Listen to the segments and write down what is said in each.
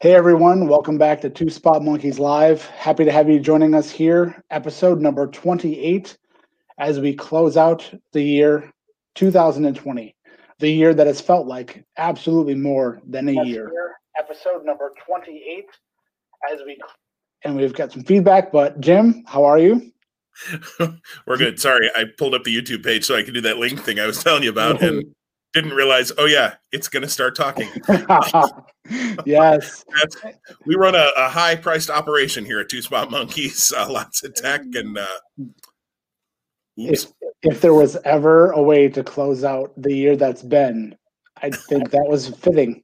Hey everyone, welcome back to Two Spot Monkeys Live. Happy to have you joining us here, episode number 28, as we close out the year 2020, the year that has felt like absolutely more than a year. Episode number 28, as we and we've got some feedback. But Jim, how are you? We're good. Sorry, I pulled up the YouTube page so I could do that link thing I was telling you about, and didn't realize. Oh yeah, it's going to start talking. yes, we run a, a high-priced operation here at Two Spot Monkeys. Uh, lots of tech and. Uh, if, if there was ever a way to close out the year that's been, I think that was fitting.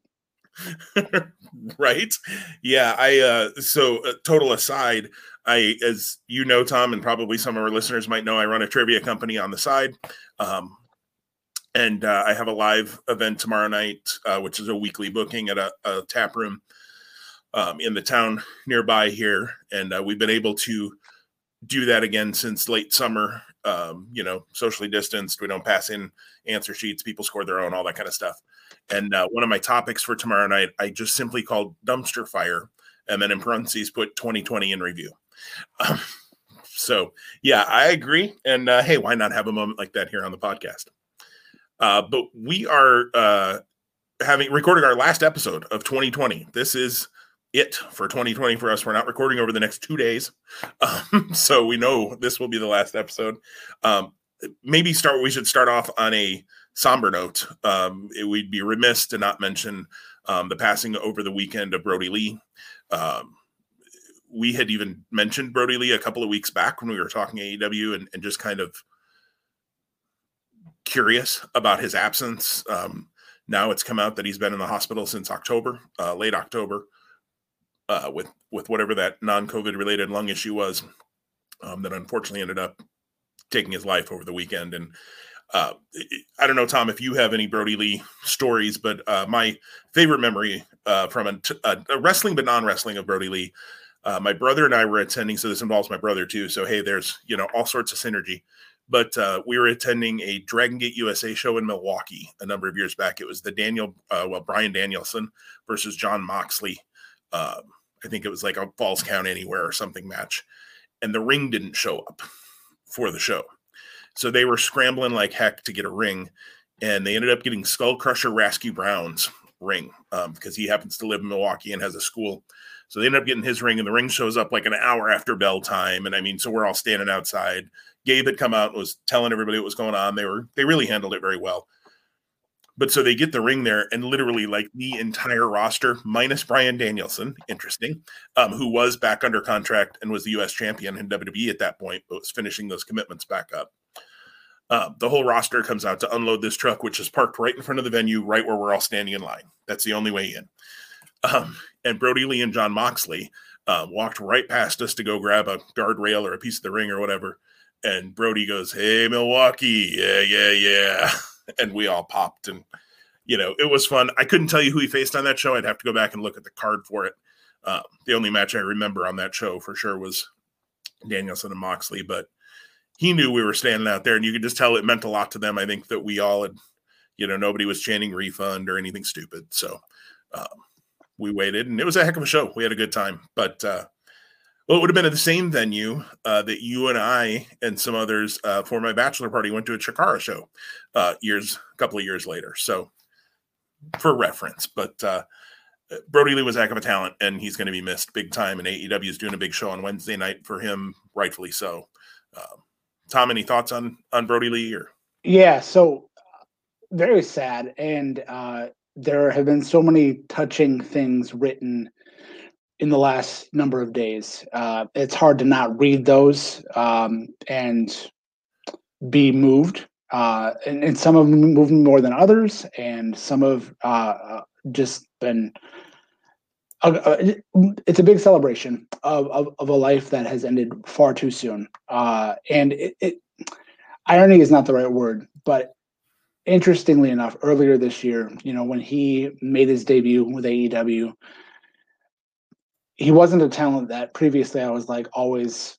right? Yeah, I uh so uh, total aside, I as you know Tom and probably some of our listeners might know I run a trivia company on the side. Um and uh, I have a live event tomorrow night, uh, which is a weekly booking at a, a tap room um, in the town nearby here, and uh, we've been able to do that again since late summer. Um, you know, socially distanced. We don't pass in answer sheets. People score their own, all that kind of stuff. And uh, one of my topics for tomorrow night, I just simply called dumpster fire, and then in parentheses put 2020 in review. Um, so yeah, I agree. And uh, hey, why not have a moment like that here on the podcast? Uh, but we are uh, having recording our last episode of 2020. This is it for 2020 for us. We're not recording over the next two days, um, so we know this will be the last episode. Um, maybe start. We should start off on a somber note. Um, it, we'd be remiss to not mention um, the passing over the weekend of Brodie Lee. Um, we had even mentioned Brodie Lee a couple of weeks back when we were talking AEW and, and just kind of curious about his absence. Um, now it's come out that he's been in the hospital since October, uh, late October, uh, with with whatever that non-COVID related lung issue was um, that unfortunately ended up taking his life over the weekend. And uh, I don't know, Tom, if you have any Brodie Lee stories, but uh, my favorite memory uh, from a, wrestling but non-wrestling of Brodie Lee. Uh, my brother and I were attending, so this involves my brother too. So hey, there's you know all sorts of synergy. But uh, we were attending a Dragon Gate USA show in Milwaukee a number of years back. It was the Daniel, uh, well, Bryan Danielson versus Jon Moxley. Um, I think it was like a Falls Count Anywhere or something match, and the ring didn't show up for the show. So they were scrambling like heck to get a ring, and they ended up getting Skull Crusher Rasky Brown's ring um, because he happens to live in Milwaukee and has a school. So they ended up getting his ring, and the ring shows up like an hour after bell time. And I mean, so we're all standing outside. Gabe had come out and was telling everybody what was going on. They were they really handled it very well. But so they get the ring there, and literally, like the entire roster, minus Bryan Danielson, interesting, um, who was back under contract and was the U.S. champion in WWE at that point, but was finishing those commitments back up. Uh, the whole roster comes out to unload this truck, which is parked right in front of the venue, right where we're all standing in line. That's the only way in. Um, and Brodie Lee and Jon Moxley uh, walked right past us to go grab a guardrail or a piece of the ring or whatever. And Brodie goes, "Hey, Milwaukee, yeah, yeah, yeah," and we all popped, and you know, it was fun. I couldn't tell you who he faced on that show. I'd have to go back and look at the card for it. Uh, the only match I remember on that show for sure was Danielson and Moxley, but he knew we were standing out there, and you could just tell it meant a lot to them. I think that we all had, you know, nobody was chanting refund or anything stupid. So um, we waited, and it was a heck of a show. We had a good time, but uh, well, it would have been at the same venue uh, that you and I and some others uh, for my bachelor party went to a Chikara show uh, years, a couple of years later. So for reference, but uh, Brodie Lee was a heck of a talent, and he's going to be missed big time. And AEW is doing a big show on Wednesday night for him, rightfully so. Um, Tom, any thoughts on on Brodie Lee? Or yeah, so very sad, and uh, there have been so many touching things written in the last number of days. Uh, it's hard to not read those um, and be moved. Uh, and, and, some of them moved more than others, and some have uh, uh just been. it's a big celebration of, of, of, a life that has ended far too soon. Uh, and it, it, irony is not the right word, but interestingly enough, earlier this year, you know, when he made his debut with AEW, he wasn't a talent that previously I was like always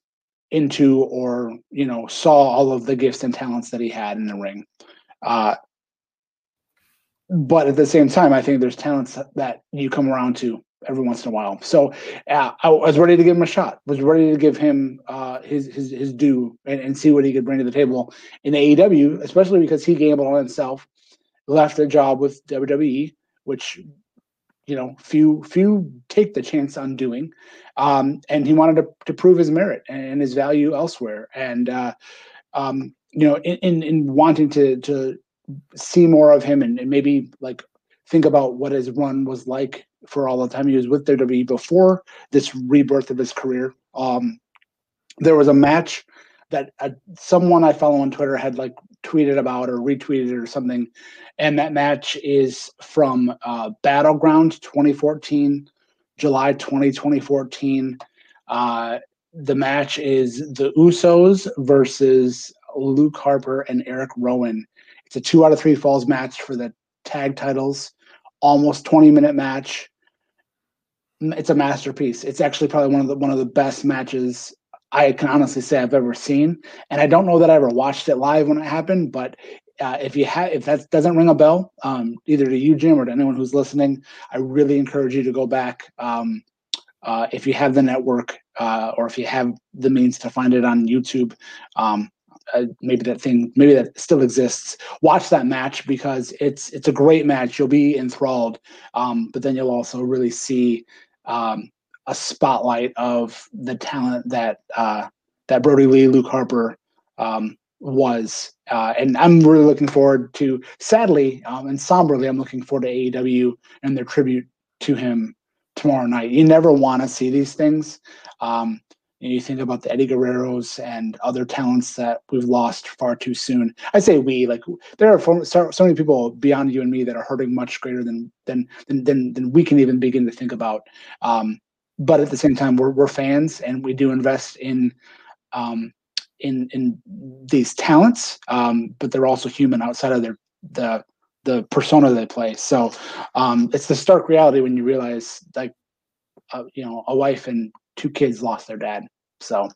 into or you know saw all of the gifts and talents that he had in the ring. Uh, but at the same time, I think there's talents that you come around to every once in a while. So uh, I was ready to give him a shot. Was ready to give him uh, his his his due and, and see what he could bring to the table in AEW, especially because he gambled on himself, left a job with WWE, which you know few few take the chance on doing, um, and he wanted to to prove his merit and his value elsewhere. And uh, um, you know, in, in, in wanting to to see more of him and, and maybe like think about what his run was like for all the time he was with WWE before this rebirth of his career. Um, there was a match that uh, someone I follow on Twitter had like tweeted about or retweeted or something, and that match is from uh, Battleground 2014, July 20, 2014. Uh, the match is the Usos versus Luke Harper and Eric Rowan. It's a two out of three falls match for the tag titles, almost 20 minute match. It's a masterpiece. It's actually probably one of the one of the best matches I can honestly say I've ever seen. And I don't know that I ever watched it live when it happened, but uh, if you have if that doesn't ring a bell, um, either to you, Jim, or to anyone who's listening, I really encourage you to go back. Um, uh, if you have the network uh, or if you have the means to find it on YouTube, um, uh, maybe that thing maybe that still exists watch that match because it's it's a great match you'll be enthralled um, but then you'll also really see um, a spotlight of the talent that uh, that Brodie Lee Luke Harper um, was uh, and I'm really looking forward to sadly um, and somberly I'm looking forward to AEW and their tribute to him tomorrow night you never want to see these things um, you think about the Eddie Guerreros and other talents that we've lost far too soon. I say we like there are so, so many people beyond you and me that are hurting much greater than than than than, than we can even begin to think about. Um, but at the same time, we're we're fans and we do invest in um, in in these talents, um, but they're also human outside of their the the persona they play. So um, it's the stark reality when you realize like uh, you know a wife and two kids lost their dad. So,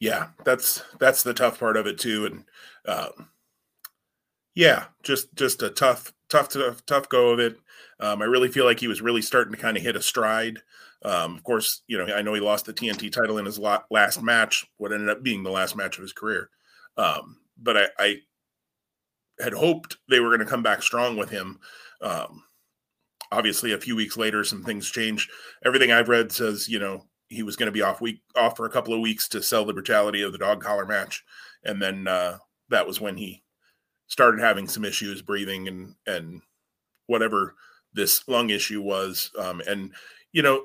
yeah, that's that's the tough part of it too, and um, yeah, just just a tough, tough, tough, tough go of it. Um, I really feel like he was really starting to kind of hit a stride. Um, of course, you know I know he lost the TNT title in his last match, what ended up being the last match of his career. Um, but I, I, had hoped they were going to come back strong with him. Um, obviously, a few weeks later, some things changed. Everything I've read says, you know, he was going to be off week off for a couple of weeks to sell the brutality of the dog collar match, and then uh, that was when he started having some issues breathing and and whatever this lung issue was. Um, and you know,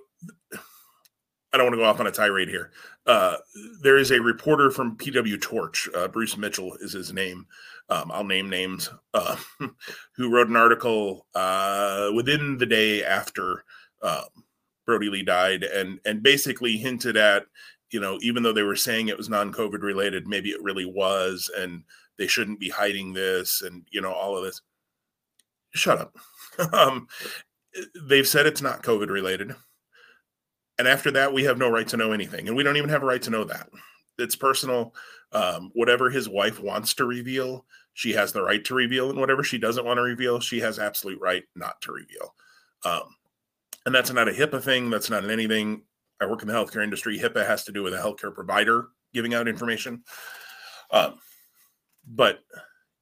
I don't want to go off on a tirade here. Uh, there is a reporter from PW Torch, uh, Bruce Mitchell is his name. Um, I'll name names. Uh, who wrote an article uh, within the day after um, Brodie Lee died, and and basically hinted at, you know, even though they were saying it was non-COVID related, maybe it really was, and they shouldn't be hiding this, and you know, all of this. Shut up. um, they've said it's not COVID related, and after that, we have no right to know anything, and we don't even have a right to know that. It's personal. Um, whatever his wife wants to reveal, she has the right to reveal, and whatever she doesn't want to reveal, she has absolute right not to reveal. Um, and that's not a HIPAA thing. That's not an anything. I work in the healthcare industry. HIPAA has to do with a healthcare provider giving out information. Um, but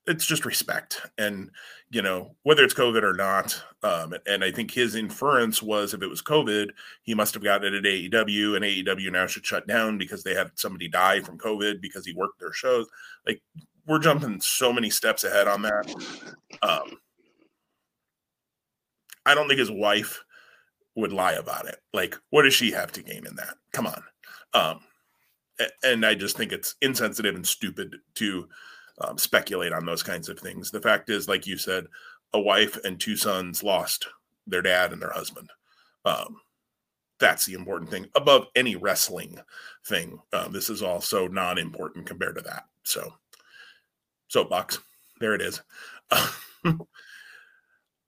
it's just respect and you know whether it's covid or not um, and i think his inference was if it was covid he must have gotten it at aew and aew now should shut down because they had somebody die from covid because he worked their shows like we're jumping so many steps ahead on that um, i don't think his wife would lie about it. Like, what does she have to gain in that? Come on. Um, and I just think it's insensitive and stupid to um, speculate on those kinds of things. The fact is, like you said, a wife and two sons lost their dad and their husband. Um, that's the important thing above any wrestling thing. Uh, this is also non-important compared to that. So, soapbox, there it is.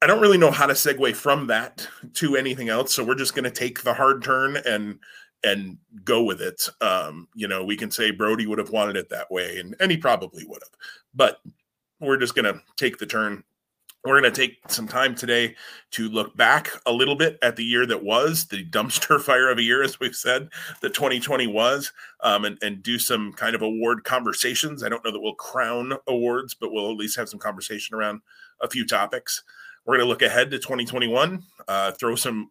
I don't really know how to segue from that to anything else. So we're just going to take the hard turn and and go with it. Um, you know, we can say Brodie would have wanted it that way, and and he probably would have, but we're just going to take the turn we're going to take some time today to look back a little bit at the year that was the dumpster fire of a year, as we've said, that 2020 was, um, and, and do some kind of award conversations. I don't know that we'll crown awards, but we'll at least have some conversation around a few topics. We're going to look ahead to 2021, uh, throw some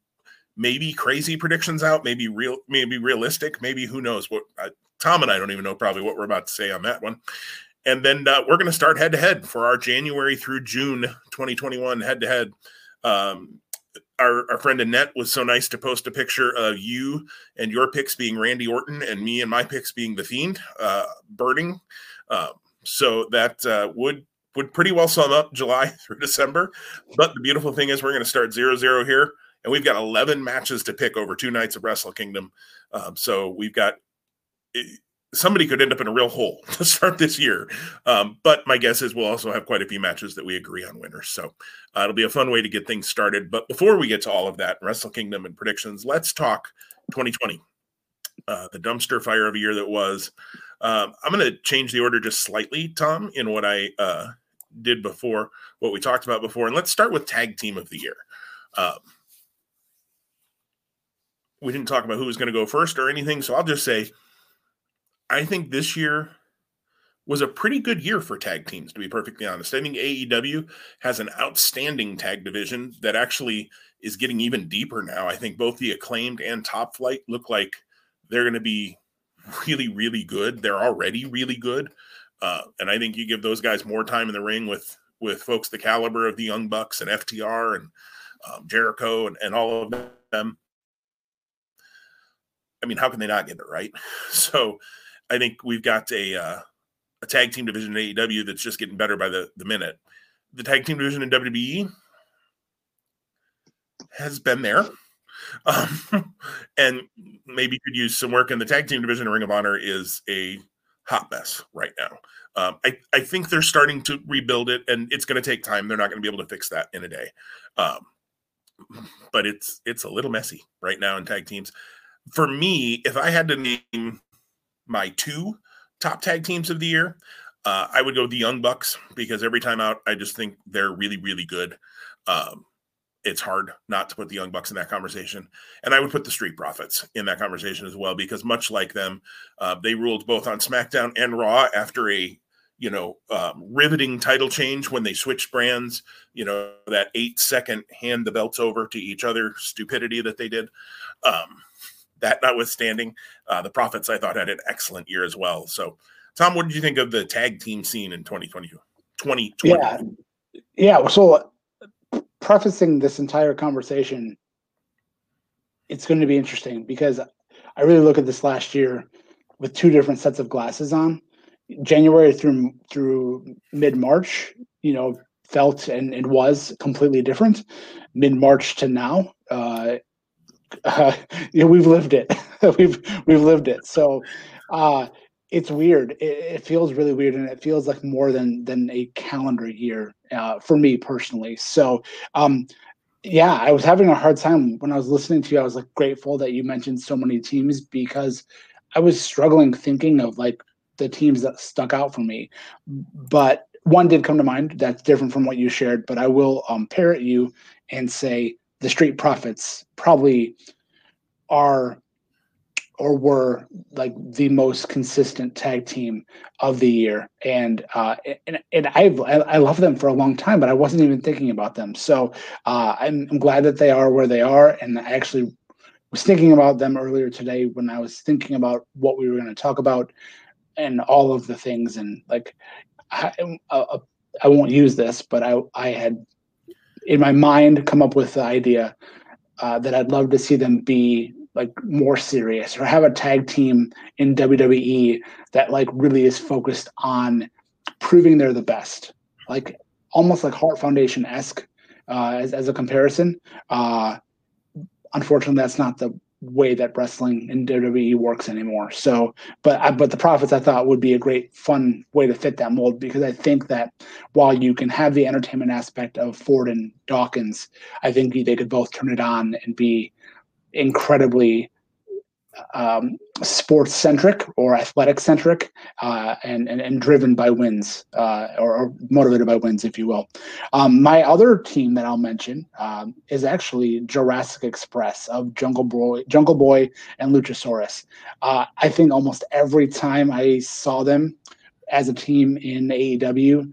maybe crazy predictions out, maybe real, maybe realistic, maybe who knows what. Uh, Tom and I don't even know probably what we're about to say on that one. And then uh, we're going to start head to head for our January through June 2021 head to head. Our, our friend Annette was so nice to post a picture of you and your picks being Randy Orton and me and my picks being the Fiend, uh, birding. Uh, so that uh, would would pretty well sum up July through December. But the beautiful thing is we're going to start zero zero here, and we've got 11 matches to pick over two nights of Wrestle Kingdom. Um, so we've got somebody could end up in a real hole to start this year. Um, but my guess is we'll also have quite a few matches that we agree on winners. So uh, it'll be a fun way to get things started. But before we get to all of that, Wrestle Kingdom and predictions, let's talk 2020, uh, the dumpster fire of a year that was. Um, I'm going to change the order just slightly, Tom, in what I uh, did before, what we talked about before. And let's start with tag team of the year. Um, we didn't talk about who was going to go first or anything. So I'll just say, I think this year was a pretty good year for tag teams, to be perfectly honest. I think AEW has an outstanding tag division that actually is getting even deeper now. I think both the acclaimed and top flight look like they're going to be really, really good. They're already really good. Uh, and I think you give those guys more time in the ring with with folks the caliber of the Young Bucks and FTR and um, Jericho and, and all of them. I mean, how can they not get it right? So I think we've got a uh, a tag team division in AEW that's just getting better by the, the minute. The tag team division in WWE has been there. Um, and maybe could use some work in the tag team division. Ring of Honor is a hot mess right now. Um, I, I think they're starting to rebuild it, and it's going to take time. They're not going to be able to fix that in a day. Um, but it's it's a little messy right now in tag teams. For me, if I had to name my two top tag teams of the year. Uh, I would go the Young Bucks because every time out, I just think they're really, really good. Um, it's hard not to put the Young Bucks in that conversation. And I would put the Street Profits in that conversation as well because much like them, uh, they ruled both on SmackDown and Raw after a you know um, riveting title change when they switched brands. You know that eight second hand the belts over to each other stupidity that they did. Um, that notwithstanding, uh, the Profits I thought had an excellent year as well. So, Tom, what did you think of the tag team scene in 2022? 2020? Yeah, yeah. So, prefacing this entire conversation, it's going to be interesting because I really look at this last year with two different sets of glasses on. January through through mid March, you know, felt and, and was completely different. Mid March to now, uh, uh, you know, we've lived it. we've we've lived it. So uh, it's weird. It, it, feels really weird, and it feels like more than than a calendar year uh, for me personally. So. Um, yeah, I was having a hard time when I was listening to you. I was like grateful that you mentioned so many teams because I was struggling thinking of like the teams that stuck out for me. But one did come to mind that's different from what you shared, but I will um, parrot you and say the Street Profits probably are or were like the most consistent tag team of the year, and uh, and and I've I love them for a long time, but I wasn't even thinking about them. So uh, I'm, I'm glad that they are where they are, and I actually was thinking about them earlier today when I was thinking about what we were going to talk about and all of the things, and like I, I, I won't use this, but I I had in my mind come up with the idea uh, that I'd love to see them be like more serious or have a tag team in WWE that like really is focused on proving they're the best, like almost like Heart Foundation esque uh, as as a comparison. Uh, unfortunately, that's not the way that wrestling in WWE works anymore. So, but but the profits I thought would be a great fun way to fit that mold because I think that while you can have the entertainment aspect of Ford and Dawkins, I think they could both turn it on and be incredibly um, sports centric or athletic centric uh, and, and, and driven by wins uh, or, or, motivated by wins, if you will. Um, my other team that I'll mention um, is actually Jurassic Express of Jungle Boy, Jungle Boy and Luchasaurus. Uh, I think almost every time I saw them as a team in AEW,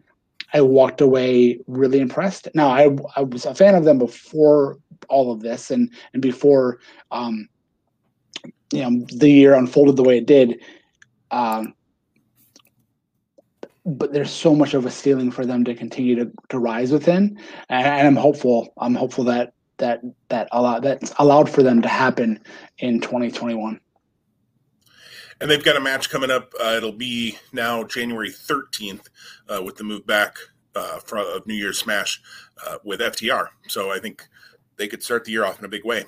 I walked away really impressed. Now I, I was a fan of them before all of this and and before um, you know the year unfolded the way it did. Um, but there's so much of a ceiling for them to continue to, to rise within, and, and I'm hopeful. I'm hopeful that that that allow that's allowed for them to happen in 2021. And they've got a match coming up. Uh, it'll be now January 13th uh, with the move back uh, from New Year's Smash uh, with FTR. So I think they could start the year off in a big way.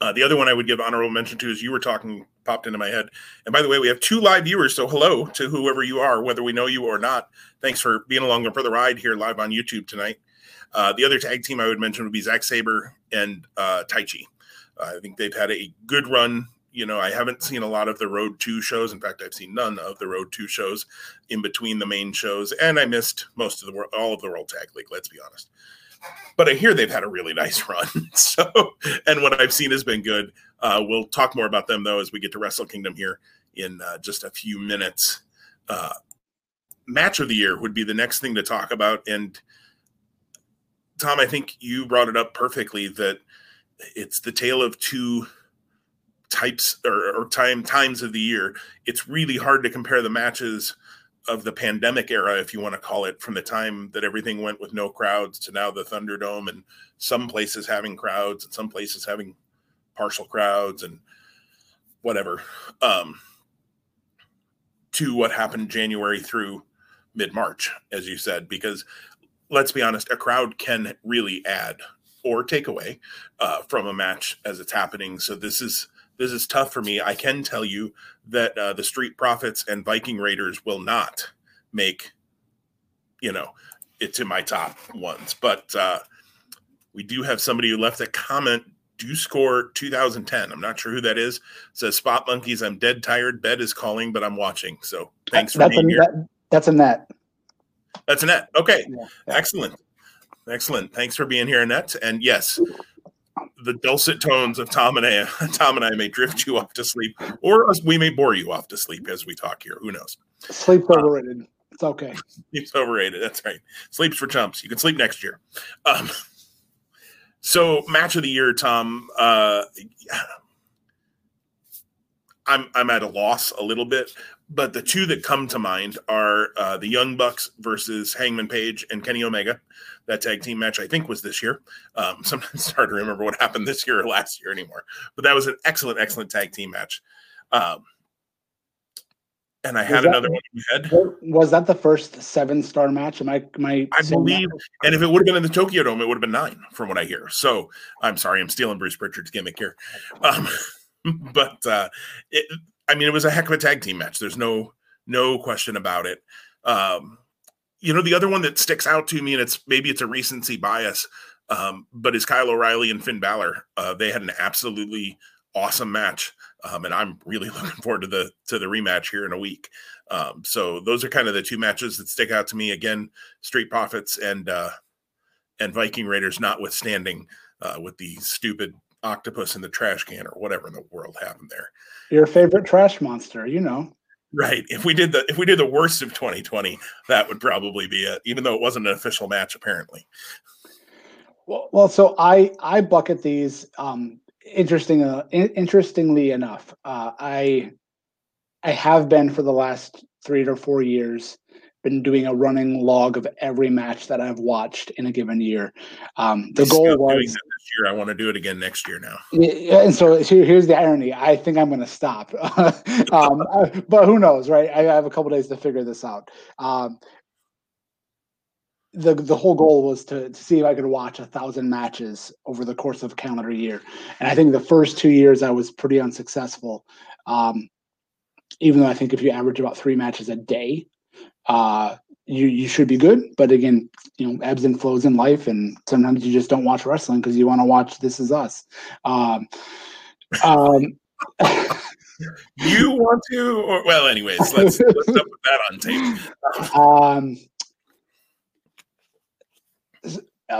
Uh, the other one I would give honorable mention to is you were talking, popped into my head. And by the way, we have two live viewers. So hello to whoever you are, whether we know you or not. Thanks for being along for the ride here live on YouTube tonight. Uh, the other tag team I would mention would be Zack Sabre and uh, Taichi. Uh, I think they've had a good run. You know, I haven't seen a lot of the Road to shows. In fact, I've seen none of the Road to shows in between the main shows. And I missed most of the world, all of the World Tag League, let's be honest but I hear they've had a really nice run. So, and what I've seen has been good. Uh, we'll talk more about them though as we get to Wrestle Kingdom here in uh, just a few minutes. Uh, match of the year would be the next thing to talk about. And Tom, I think you brought it up perfectly that it's the tale of two types or, or time times of the year. It's really hard to compare the matches of the pandemic era, if you want to call it, from the time that everything went with no crowds to now the Thunderdome and some places having crowds and some places having partial crowds and whatever, um, to what happened January through mid March, as you said, because let's be honest, a crowd can really add or take away uh, from a match as it's happening. So this is this is tough for me. I can tell you that uh, the Street Profits and Viking Raiders will not make, you know, it to my top ones. But uh, we do have somebody who left a comment. Do score 2010. I'm not sure who that is. It says Spot Monkeys. I'm dead tired. Bed is calling, but I'm watching. So thanks for that's being a, here. That, that's Annette. That's Annette. Okay. Yeah. Excellent. Excellent. Thanks for being here, Annette. And yes, the dulcet tones of Tom and I, Tom and I may drift you off to sleep, or we may bore you off to sleep as we talk here. Who knows? Sleep's overrated. It's okay. Sleep's overrated. That's right. Sleep's for chumps. You can sleep next year. Um, so, match of the year, Tom. Uh, I'm I'm at a loss a little bit, but the two that come to mind are uh, the Young Bucks versus Hangman Page and Kenny Omega. That tag team match, I think, was this year. Um, sometimes it's hard to remember what happened this year or last year anymore. But that was an excellent, excellent tag team match. Um, and I had that, another one in head. Was that the first seven star match? Am I? Am I, I believe. That? And if it would have been in the Tokyo Dome, it would have been nine, from what I hear. So I'm sorry, I'm stealing Bruce Pritchard's gimmick here. Um, but uh, it, I mean, it was a heck of a tag team match. There's no no question about it. Um, you know, the other one that sticks out to me, and it's maybe it's a recency bias, um, but is Kyle O'Reilly and Finn Balor. Uh, they had an absolutely awesome match, um, and I'm really looking forward to the to the rematch here in a week. Um, so those are kind of the two matches that stick out to me. Again, Street Profits and uh, and Viking Raiders, notwithstanding, uh, with the stupid octopus in the trash can or whatever in the world happened there. Your favorite trash monster, you know. Right. If we did the if we did the worst of 2020, that would probably be it, even though it wasn't an official match, apparently. Well, well, so I I bucket these. Um, interesting, uh, interestingly enough, uh, I I have been for the last three to four years been doing a running log of every match that I've watched in a given year. Um, the goal was year. I want to do it again next year now. Yeah, and so here's the irony. I think I'm going to stop, um, but who knows, right? I have a couple days to figure this out. Um, the the whole goal was to, to see if I could watch a thousand matches over the course of a calendar year, and I think the first two years I was pretty unsuccessful. Um, even though I think if you average about three matches a day, uh, you you should be good. But again, you know, ebbs and flows in life, and sometimes you just don't watch wrestling because you want to watch This Is Us. Um, um, you want to? Or, well, anyways, let's let's put that on tape. um,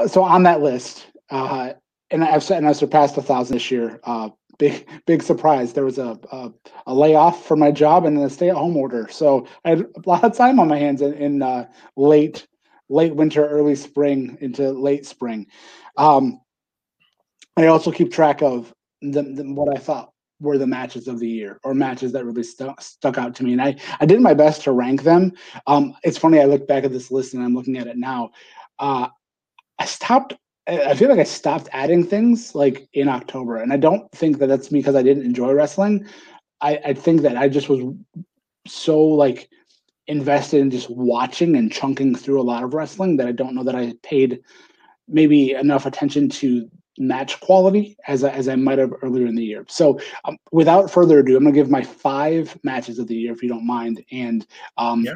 so on that list, uh, and I've and I surpassed a thousand this year. Uh, big big surprise. There was a, a, a layoff for my job and a stay at home order, so I had a lot of time on my hands in, in uh, late late winter, early spring into late spring. Um, I also keep track of the, the, what I thought were the matches of the year or matches that really stuck stuck out to me, and I I did my best to rank them. Um, it's funny. I look back at this list and I'm looking at it now. Uh, I stopped I feel like I stopped adding things like in October, and I don't think that that's because I didn't enjoy wrestling. I, I think that I just was so like invested in just watching and chunking through a lot of wrestling that I don't know that I paid maybe enough attention to match quality as I, as I might have earlier in the year. So, um, without further ado, I'm gonna give my five matches of the year, if you don't mind. And um, yeah.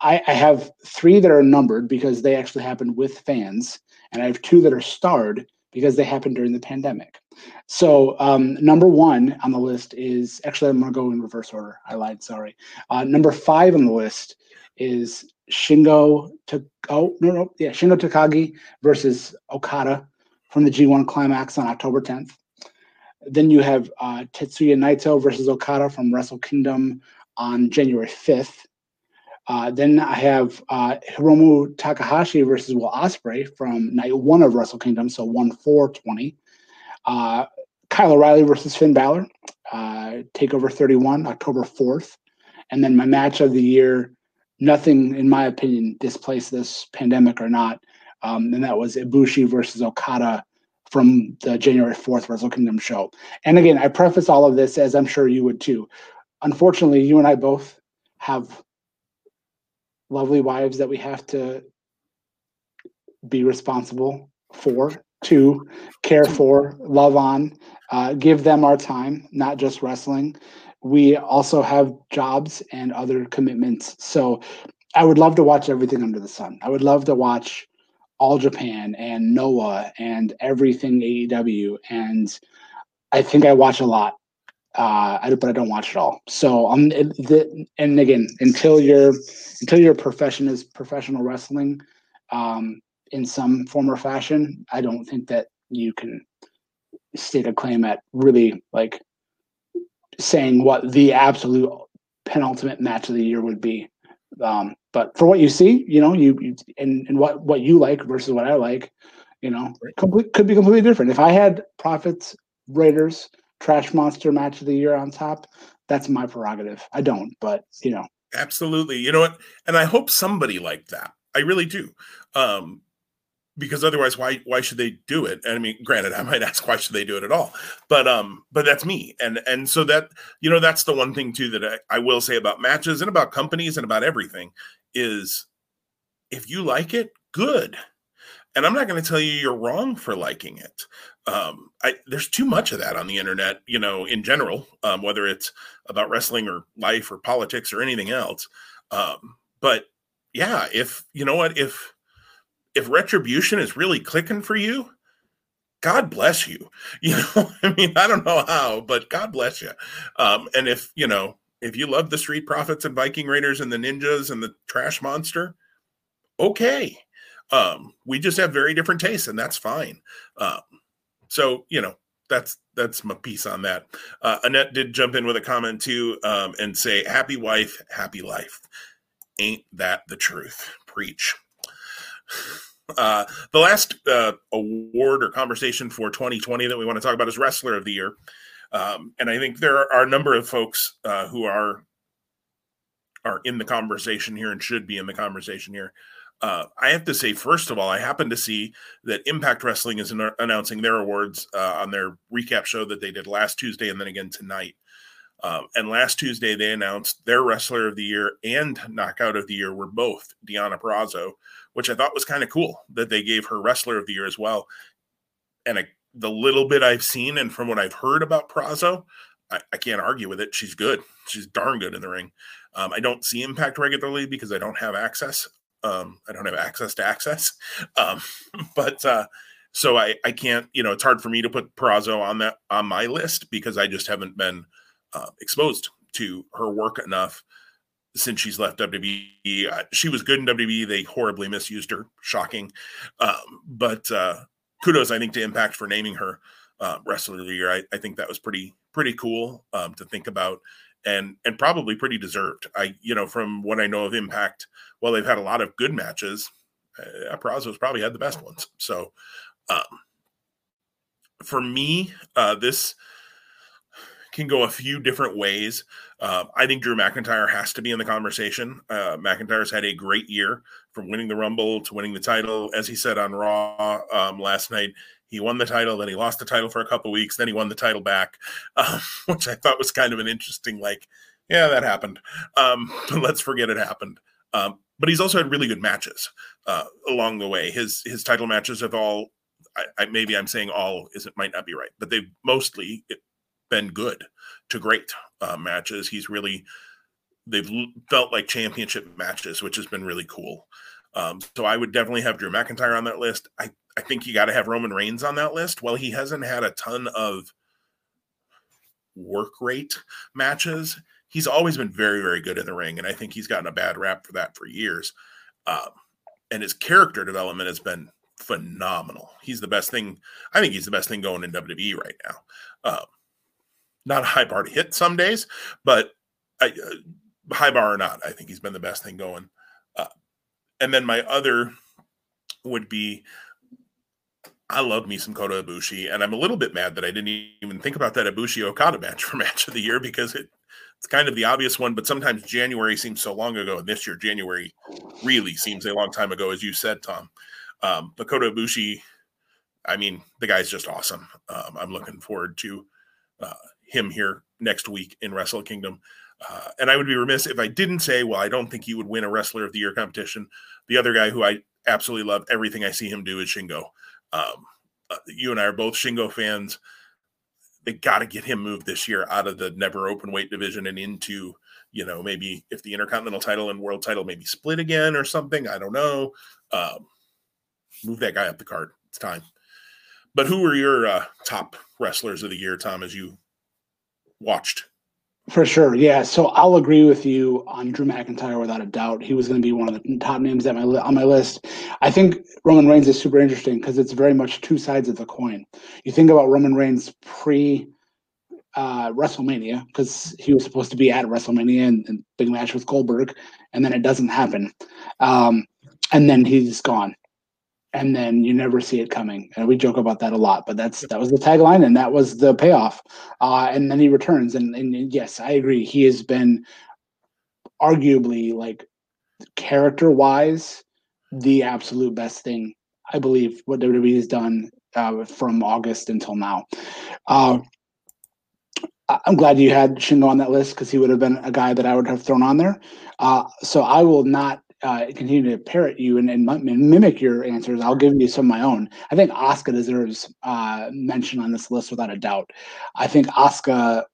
I, I have three that are numbered because they actually happened with fans and I have two that are starred because they happened during the pandemic. So um, number one on the list is actually I'm going to go in reverse order. I lied. Sorry. Uh, number five on the list is Shingo to oh no no yeah Shingo Takagi versus Okada from the G1 Climax on October 10th. Then you have uh, Tetsuya Naito versus Okada from Wrestle Kingdom on January 5th. Uh, then I have uh, Hiromu Takahashi versus Will Ospreay from night one of Wrestle Kingdom, so one four twenty. Uh, Kyle O'Reilly versus Finn Balor, uh, Takeover thirty one, October fourth, and then my match of the year. Nothing, in my opinion, displaced this pandemic or not, um, and that was Ibushi versus Okada from the January fourth Wrestle Kingdom show. And again, I preface all of this as I'm sure you would too. Unfortunately, you and I both have lovely wives that we have to be responsible for, to care for, love on, uh, give them our time, not just wrestling. We also have jobs and other commitments. So I would love to watch everything under the sun. I would love to watch All Japan and Noah and everything AEW. And I think I watch a lot uh, but I don't watch it all. So um, the, and again, until your until your profession is professional wrestling, um, in some form or fashion, I don't think that you can state a claim at really like saying what the absolute penultimate match of the year would be. Um, but for what you see, you know, you, you and, and what what you like versus what I like, you know, complete, could be completely different. If I had Profits Raiders trash monster match of the year on top, that's my prerogative. I don't, but you know. Absolutely. You know what? And I hope somebody like that. I really do. Um, because otherwise why why should they do it? And i mean granted i might ask why should they do it at all? But um but that's me. And and so that you know that's the one thing too that I, I will say about matches and about companies and about everything is if you like it good. And i'm not going to tell you you're wrong for liking it. Um, I, there's too much of that on the internet, you know, in general, um, whether it's about wrestling or life or politics or anything else. Um, but yeah, if you know what, if if retribution is really clicking for you, God bless you. You know, I mean, I don't know how, but God bless you. Um, and if you know, if you love the Street Profits and Viking Raiders and the Ninjas and the Trash Monster, okay. Um, we just have very different tastes, and that's fine. Um, so you know that's that's my piece on that. Uh, Annette did jump in with a comment too um, and say, "Happy wife, happy life." Ain't that the truth? Preach. Uh, the last uh, award or conversation for 2020 that we want to talk about is Wrestler of the Year, um, and I think there are a number of folks uh, who are are in the conversation here and should be in the conversation here. Uh, I have to say, first of all, I happen to see that Impact Wrestling is an- announcing their awards uh, on their recap show that they did last Tuesday and then again tonight. Um, and last Tuesday, they announced their Wrestler of the Year and Knockout of the Year were both Deonna Purrazzo, which I thought was kind of cool that they gave her Wrestler of the Year as well. And the little bit I've seen and from what I've heard about Purrazzo, I, I can't argue with it. She's good. She's darn good in the ring. Um, I don't see Impact regularly because I don't have access. Um, I don't have access to access. Um, but uh, so I, I can't, you know, it's hard for me to put Purrazzo on that on my list because I just haven't been uh, exposed to her work enough since she's left WWE. Uh, she was good in WWE. They horribly misused her. Shocking. Um, but uh, kudos, I think, to Impact for naming her uh, Wrestler of the Year. I, I think that was pretty pretty cool um, to think about, and and probably pretty deserved. I you know from what I know of Impact, well, they've had a lot of good matches. Uh, probably had the best ones. So um, for me, uh, this can go a few different ways. Uh, I think Drew McIntyre has to be in the conversation. Uh, McIntyre's had a great year from winning the Rumble to winning the title. As he said on Raw um, last night, he won the title, then he lost the title for a couple weeks, then he won the title back, um, which I thought was kind of an interesting, like, yeah, that happened. Um, but let's forget it happened. Um, but he's also had really good matches uh, along the way. His his title matches have all, I, I, maybe I'm saying all is it might not be right, but they've mostly been good to great uh, matches. He's really they've felt like championship matches, which has been really cool. Um, so I would definitely have Drew McIntyre on that list. I I think you got to have Roman Reigns on that list. Well, he hasn't had a ton of work rate matches. He's always been very, very good in the ring, and I think he's gotten a bad rap for that for years. Um, and his character development has been phenomenal. He's the best thing. I think he's the best thing going in WWE right now. Um, not a high bar to hit some days, but I, uh, high bar or not, I think he's been the best thing going. Uh, and then my other would be I love me some Kota Ibushi, and I'm a little bit mad that I didn't even think about that Ibushi Okada match for match of the year because it, it's kind of the obvious one. But sometimes January seems so long ago, and this year January really seems a long time ago, as you said, Tom. Um, but Kota Ibushi, I mean, the guy's just awesome. Um, I'm looking forward to uh, him here next week in Wrestle Kingdom. Uh, and I would be remiss if I didn't say, well, I don't think he would win a Wrestler of the Year competition. The other guy who I absolutely love everything I see him do is Shingo. Um, uh, you and I are both Shingo fans. They got to get him moved this year out of the never open weight division and into, you know, maybe if the Intercontinental title and World title maybe split again or something. I don't know. Um, move that guy up the card. It's time. But who were your uh, top wrestlers of the year, Tom, as you watched? For sure, yeah. So I'll agree with you on Drew McIntyre without a doubt. He was going to be one of the top names at my on my list. I think Roman Reigns is super interesting because it's very much two sides of the coin. You think about Roman Reigns pre uh, WrestleMania because he was supposed to be at WrestleMania and, and, big match with Goldberg, and then it doesn't happen, um, and then he's gone and then you never see it coming. And we joke about that a lot, but that's that was the tagline and that was the payoff. Uh, and then he returns, and, and yes, I agree. He has been arguably like character wise the absolute best thing I believe what WWE has done uh, from August until now. Uh, I'm glad you had Shingo on that list because he would have been a guy that I would have thrown on there. Uh, so I will not uh, continue to parrot you and, and, mimic your answers, I'll give you some of my own. I think Asuka deserves uh, mention on this list without a doubt. I think Asuka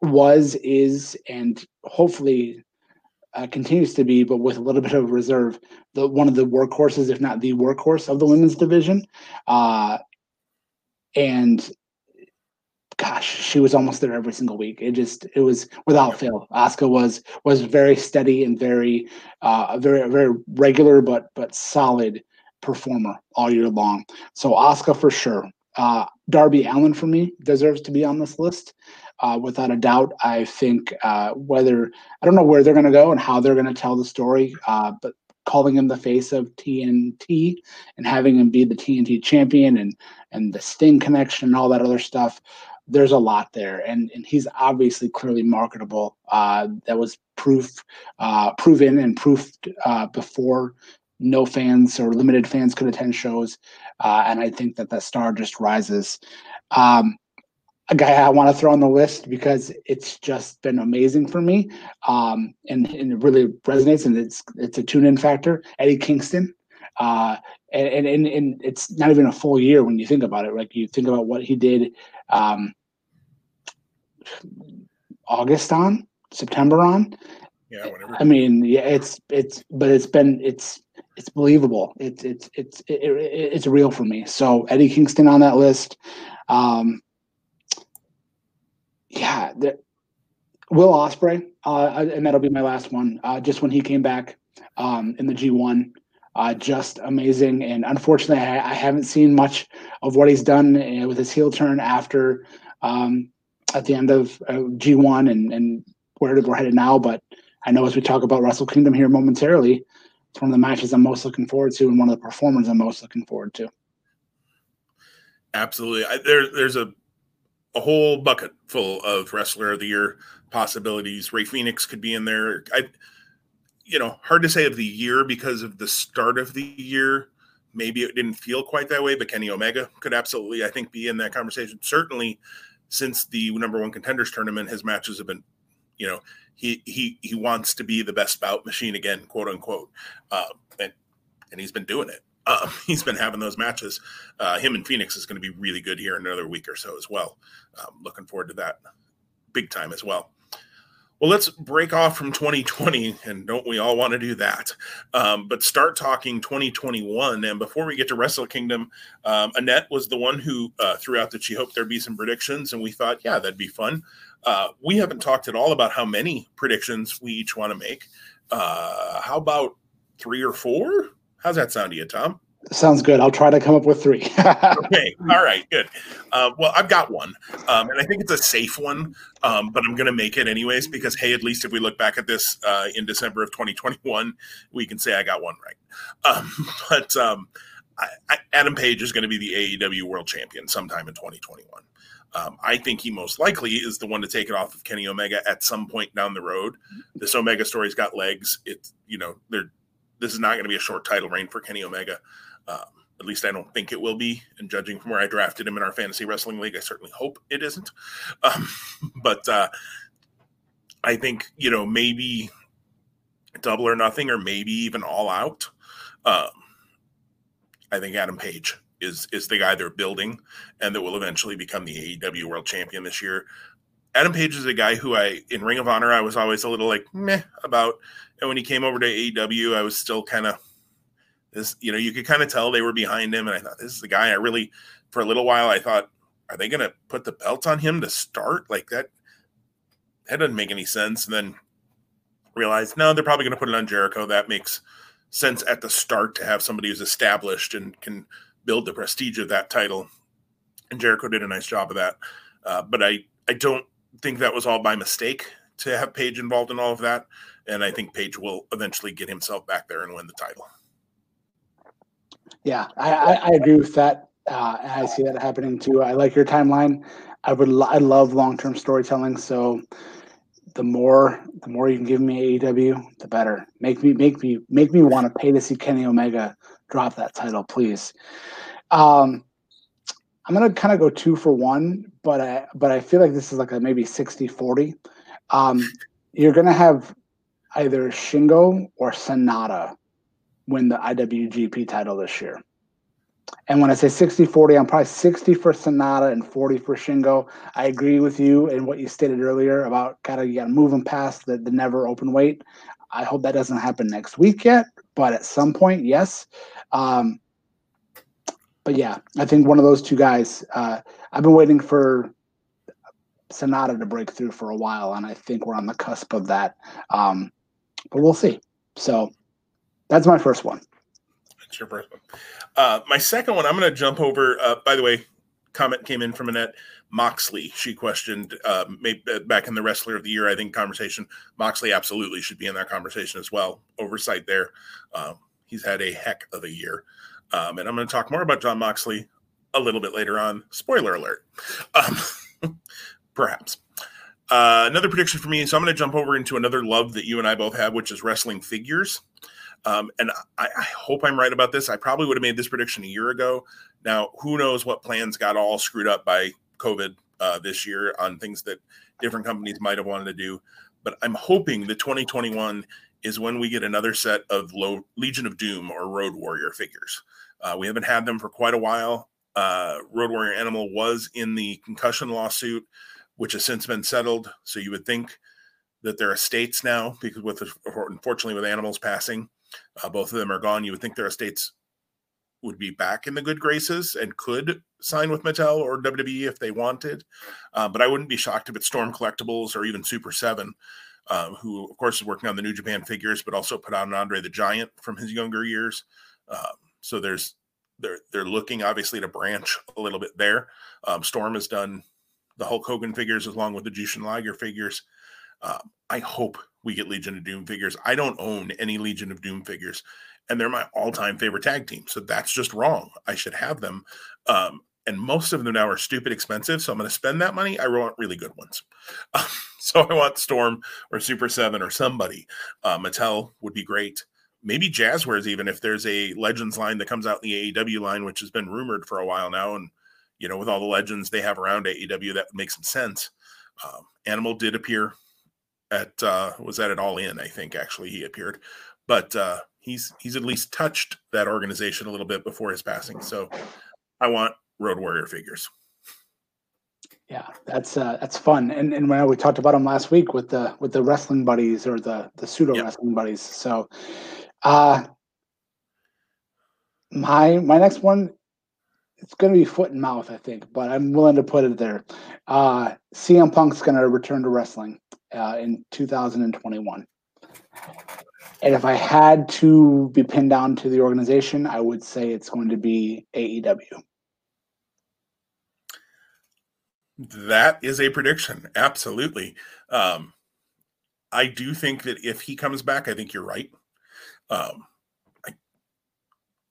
was, is, and hopefully uh, continues to be, but with a little bit of reserve, the one of the workhorses, if not the workhorse of the women's division. Uh, and gosh, she was almost there every single week. It just it was without fail. Asuka was was very steady and very uh very very regular but but solid performer all year long. So Asuka for sure. Uh Darby Allin for me deserves to be on this list. Uh, without a doubt, I think uh, whether I don't know where they're going to go and how they're going to tell the story, uh, but calling him the face of TNT and having him be the TNT champion and and the Sting connection and all that other stuff there's a lot there, and and he's obviously clearly marketable. Uh, that was proof, uh, proven and proofed uh, before no fans or limited fans could attend shows, uh, and I think that that star just rises. Um, a guy I want to throw on the list because it's just been amazing for me, um, and, and it really resonates, and it's it's a tune-in factor. Eddie Kingston, uh, and, and and it's not even a full year when you think about it. Like you think about what he did um, August on, September on. Yeah, whatever. I mean, yeah, it's it's, but it's been it's it's believable. It's it's it's it, it, it's real for me. So Eddie Kingston on that list. Um, yeah, the, Will Ospreay, uh, and that'll be my last one. Uh, just when he came back um, in the G1, uh, just amazing. And unfortunately, I, I, haven't seen much of what he's done uh, with his heel turn after um, at the end of uh, G1 and, and where we're headed now. But I know as we talk about Wrestle Kingdom here momentarily, it's one of the matches I'm most looking forward to and one of the performers I'm most looking forward to. Absolutely. I, there, there's a a whole bucket full of wrestler of the year possibilities. Rey Fenix could be in there. I, you know, hard to say of the year because of the start of the year. Maybe it didn't feel quite that way, but Kenny Omega could absolutely, I think, be in that conversation. Certainly, since the number one contenders tournament, his matches have been, you know, he he he wants to be the best bout machine again, quote unquote, uh, and and he's been doing it. Um, he's been having those matches. Uh, him and Fenix is going to be really good here in another week or so as well. Um, looking forward to that big time as well. Well, let's break off from 2020, and don't we all want to do that? Um, but start talking 2021. And before we get to Wrestle Kingdom, um, Annette was the one who uh, threw out that she hoped there'd be some predictions, and we thought, yeah, that'd be fun. Uh, we haven't talked at all about how many predictions we each want to make. Uh, how about three or four? How's that sound to you, Tom? Sounds good. I'll try to come up with three. okay. All right. Good. Uh, well, I've got one, um, and I think it's a safe one, um, but I'm going to make it anyways because, hey, at least if we look back at this uh, in December of 2021, we can say I got one right. Um, but um, I, I, Adam Page is going to be the AEW World Champion sometime in 2021. Um, I think he most likely is the one to take it off of Kenny Omega at some point down the road. This Omega story's got legs. It's you know they're this is not going to be a short title reign for Kenny Omega. Um, at least I don't think it will be. And judging from where I drafted him in our fantasy wrestling league, I certainly hope it isn't. Um, but uh, I think you know maybe double or nothing, or maybe even all out. Um, I think Adam Page is is the guy they're building, and that will eventually become the AEW World Champion this year. Adam Page is a guy who I in Ring of Honor I was always a little like meh about, and when he came over to AEW, I was still kind of this. You know, you could kind of tell they were behind him, and I thought this is the guy. I really, for a little while, I thought, are they going to put the belt on him to start like that? That doesn't make any sense. And then realized no, they're probably going to put it on Jericho. That makes sense at the start to have somebody who's established and can build the prestige of that title. And Jericho did a nice job of that. Uh, but I, I don't think that was all by mistake to have Page involved in all of that. And I think Page will eventually get himself back there and win the title. Yeah, I, I, agree with that. Uh, I see that happening too. I like your timeline. I would lo- I love long term storytelling. So the more the more you can give me AEW, the better. Make me make me make me want to pay to see Kenny Omega drop that title, please. Um, I'm gonna kind of go two for one, but I but I feel like this is like a maybe 60-40. Um, you're gonna have either Shingo or Sanada win the IWGP title this year. And when I say 60 40, I'm probably 60 for Sanada and 40 for Shingo. I agree with you in what you stated earlier about kind of you got to move them past the, the NEVER Openweight. I hope that doesn't happen next week yet, but at some point, yes. Um, but yeah, I think one of those two guys. Uh, I've been waiting for Sanada to break through for a while, and I think we're on the cusp of that. Um, but we'll see. So that's my first one. That's your first one. Uh, my second one, I'm going to jump over. Uh, by the way, comment came in from Annette Moxley. She questioned uh, maybe uh, back in the Wrestler of the Year, I think, conversation. Moxley absolutely should be in that conversation as well. Oversight there. Um, he's had a heck of a year. Um, and I'm going to talk more about Jon Moxley a little bit later on. Spoiler alert. Um, perhaps. Uh, another prediction for me. So I'm going to jump over into another love that you and I both have, which is wrestling figures. Um, and I, I, hope I'm right about this. I probably would have made this prediction a year ago. Now, who knows what plans got all screwed up by COVID uh, this year on things that different companies might have wanted to do. But I'm hoping that 2021 is when we get another set of low, Legion of Doom or Road Warrior figures. Uh, we haven't had them for quite a while. Uh, Road Warrior Animal was in the concussion lawsuit, which has since been settled. So you would think that there are states now because with unfortunately with animals passing Uh, both of them are gone. You would think their estates would be back in the good graces and could sign with Mattel or WWE if they wanted. Uh, but I wouldn't be shocked if it's Storm Collectibles or even Super 7, uh, who, of course, is working on the New Japan figures, but also put out an Andre the Giant from his younger years. Um, so there's they're they're looking obviously to branch a little bit there. Um, Storm has done the Hulk Hogan figures along with the Jushin Liger figures. Uh, I hope we get Legion of Doom figures. I don't own any Legion of Doom figures, and they're my all-time favorite tag team. So that's just wrong. I should have them. Um, and most of them now are stupid expensive. So I'm going to spend that money. I want really good ones. So I want Storm or Super Seven or somebody. Uh, Mattel would be great. Maybe Jazwares, even if there's a Legends line that comes out in the AEW line, which has been rumored for a while now, and you know, with all the legends they have around AEW, that makes some sense. Um, Animal did appear at uh, was that at All In? I think actually he appeared, but uh, he's he's at least touched that organization a little bit before his passing. So I want Road Warrior figures. Yeah, that's uh, that's fun. And and when we talked about him last week with the with the wrestling buddies or the the pseudo yep. wrestling buddies. So, uh, my my next one it's going to be foot and mouth, I think, but I'm willing to put it there. Uh, CM Punk's going to return to wrestling uh, in 2021. And if I had to be pinned down to the organization, I would say it's going to be AEW. That is a prediction. Absolutely. Um, I do think that if he comes back, I think you're right. Um,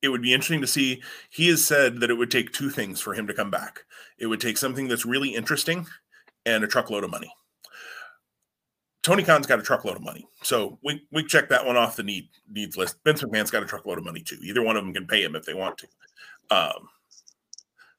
it would be interesting to see. He has said that it would take two things for him to come back. It would take something that's really interesting and a truckload of money. Tony Khan's got a truckload of money, so we we check that one off the need needs list. Vince McMahon's got a truckload of money too. Either one of them can pay him if they want to. Um,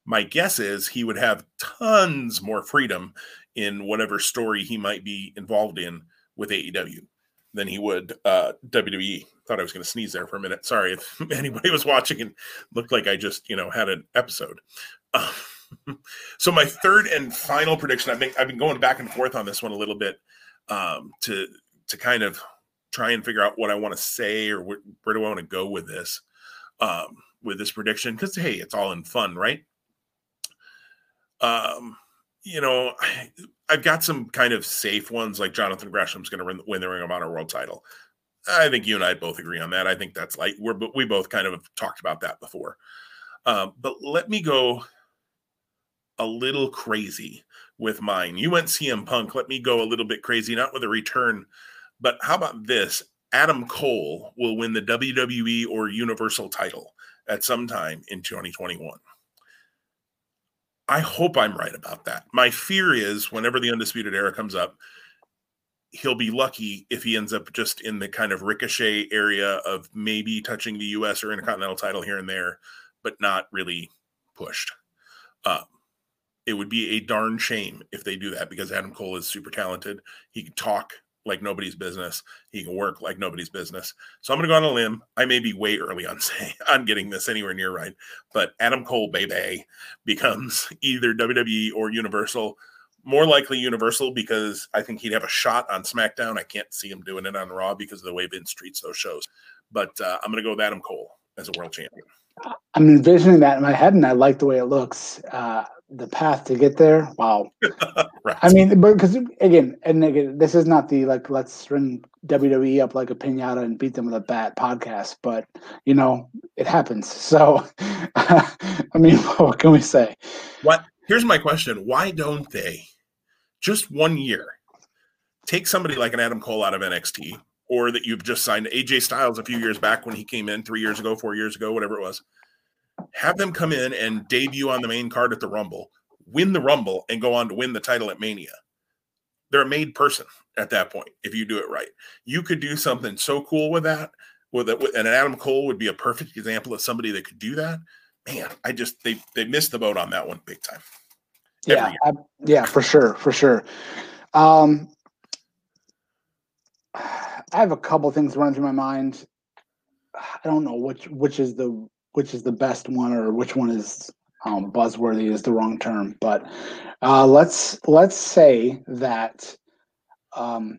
my guess is he would have tons more freedom in whatever story he might be involved in with AEW than he would uh, WWE. Thought I was going to sneeze there for a minute. Sorry if anybody was watching and looked like I just you know had an episode. Uh, so my third and final prediction. I've been I've been going back and forth on this one a little bit um, to to kind of try and figure out what I want to say or wh- where do I want to go with this um, with this prediction because hey, it's all in fun, right? Um, you know, I, have got some kind of safe ones like Jonathan Gresham's going to win the Ring of Honor World Title. I think you and I both agree on that. I think that's like we're but we both kind of talked about that before. Um, but let me go a little crazy with mine. You went CM Punk. Let me go a little bit crazy, not with a return, but how about this? Adam Cole will win the WWE or Universal title at some time in 2021. I hope I'm right about that. My fear is whenever the Undisputed Era comes up, he'll be lucky if he ends up just in the kind of ricochet area of maybe touching the US or Intercontinental title here and there, but not really pushed. Uh, it would be a darn shame if they do that because Adam Cole is super talented. He can talk like nobody's business. He can work like nobody's business. So I'm going to go on a limb. I may be way early on saying on getting this anywhere near right, but Adam Cole, baby, becomes either WWE or Universal. More likely Universal because I think he'd have a shot on SmackDown. I can't see him doing it on Raw because of the way Vince treats those shows. But uh, I'm going to go with Adam Cole as a world champion. I'm envisioning that in my head, and I like the way it looks. Uh, the path to get there. Wow. right. I mean, because again, and again, this is not the like let's ring WWE up like a pinata and beat them with a bat podcast, but you know it happens. So, I mean, what can we say? What? Here's my question: Why don't they just one year take somebody like an Adam Cole out of NXT, or that you've just signed AJ Styles a few years back when he came in three years ago, four years ago, whatever it was? Have them come in and debut on the main card at the Rumble, win the Rumble, and go on to win the title at Mania. They're a made person at that point if you do it right. You could do something so cool with that. With, it, and Adam Cole would be a perfect example of somebody that could do that. Man, I just they they missed the boat on that one big time. yeah, I, yeah, for sure, for sure. Um, I have a couple things running through my mind. I don't know which which is the which is the best one or which one is um, buzzworthy is the wrong term, but uh, let's let's say that um,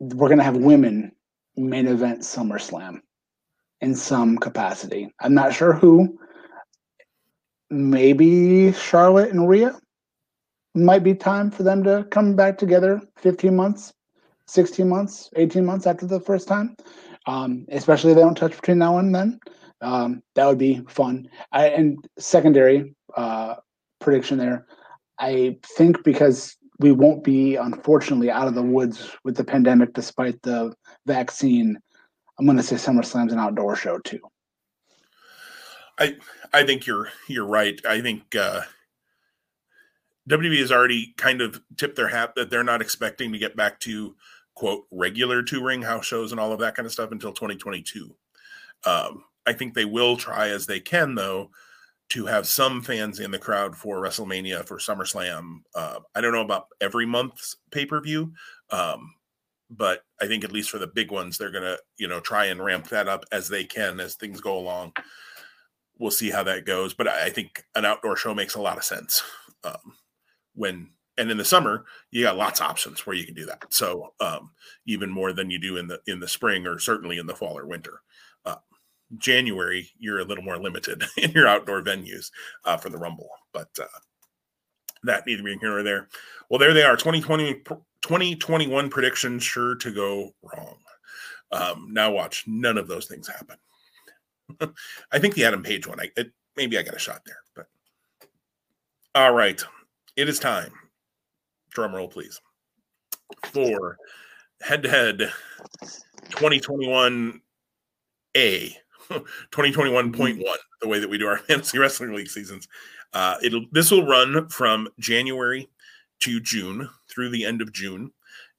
we're going to have women main event SummerSlam in some capacity. I'm not sure who. Maybe Charlotte and Rhea might be time for them to come back together 15 months, 16 months, 18 months after the first time. Um, especially if they don't touch between now and then. Um, that would be fun. I, and secondary uh, prediction there, I think because we won't be unfortunately out of the woods with the pandemic despite the vaccine. I'm going to say SummerSlam's an outdoor show too. I I think you're you're right. I think uh, WWE has already kind of tipped their hat that they're not expecting to get back to quote regular two ring house shows and all of that kind of stuff until 2022. Um, I think they will try as they can though to have some fans in the crowd for WrestleMania for SummerSlam. Uh, I don't know about every month's pay per view, um, but I think at least for the big ones, they're gonna you know try and ramp that up as they can as things go along. We'll see how that goes, but I think an outdoor show makes a lot of sense. Um, when and in the summer you got lots of options where you can do that so um, even more than you do in the in the spring or certainly in the fall or winter january you're a little more limited in your outdoor venues uh, for the rumble but uh, that neither being here or there. Well there they are. 2020 2021 predictions sure to go wrong. Um, now watch. None of those things happen. I think the adam page one I, it, maybe i got a shot there but. All right. It is time. Drum roll please. For head to head 2021 a 2021.1 the way that we do our fantasy wrestling league seasons. Uh it'll this will run from january to june through the end of june.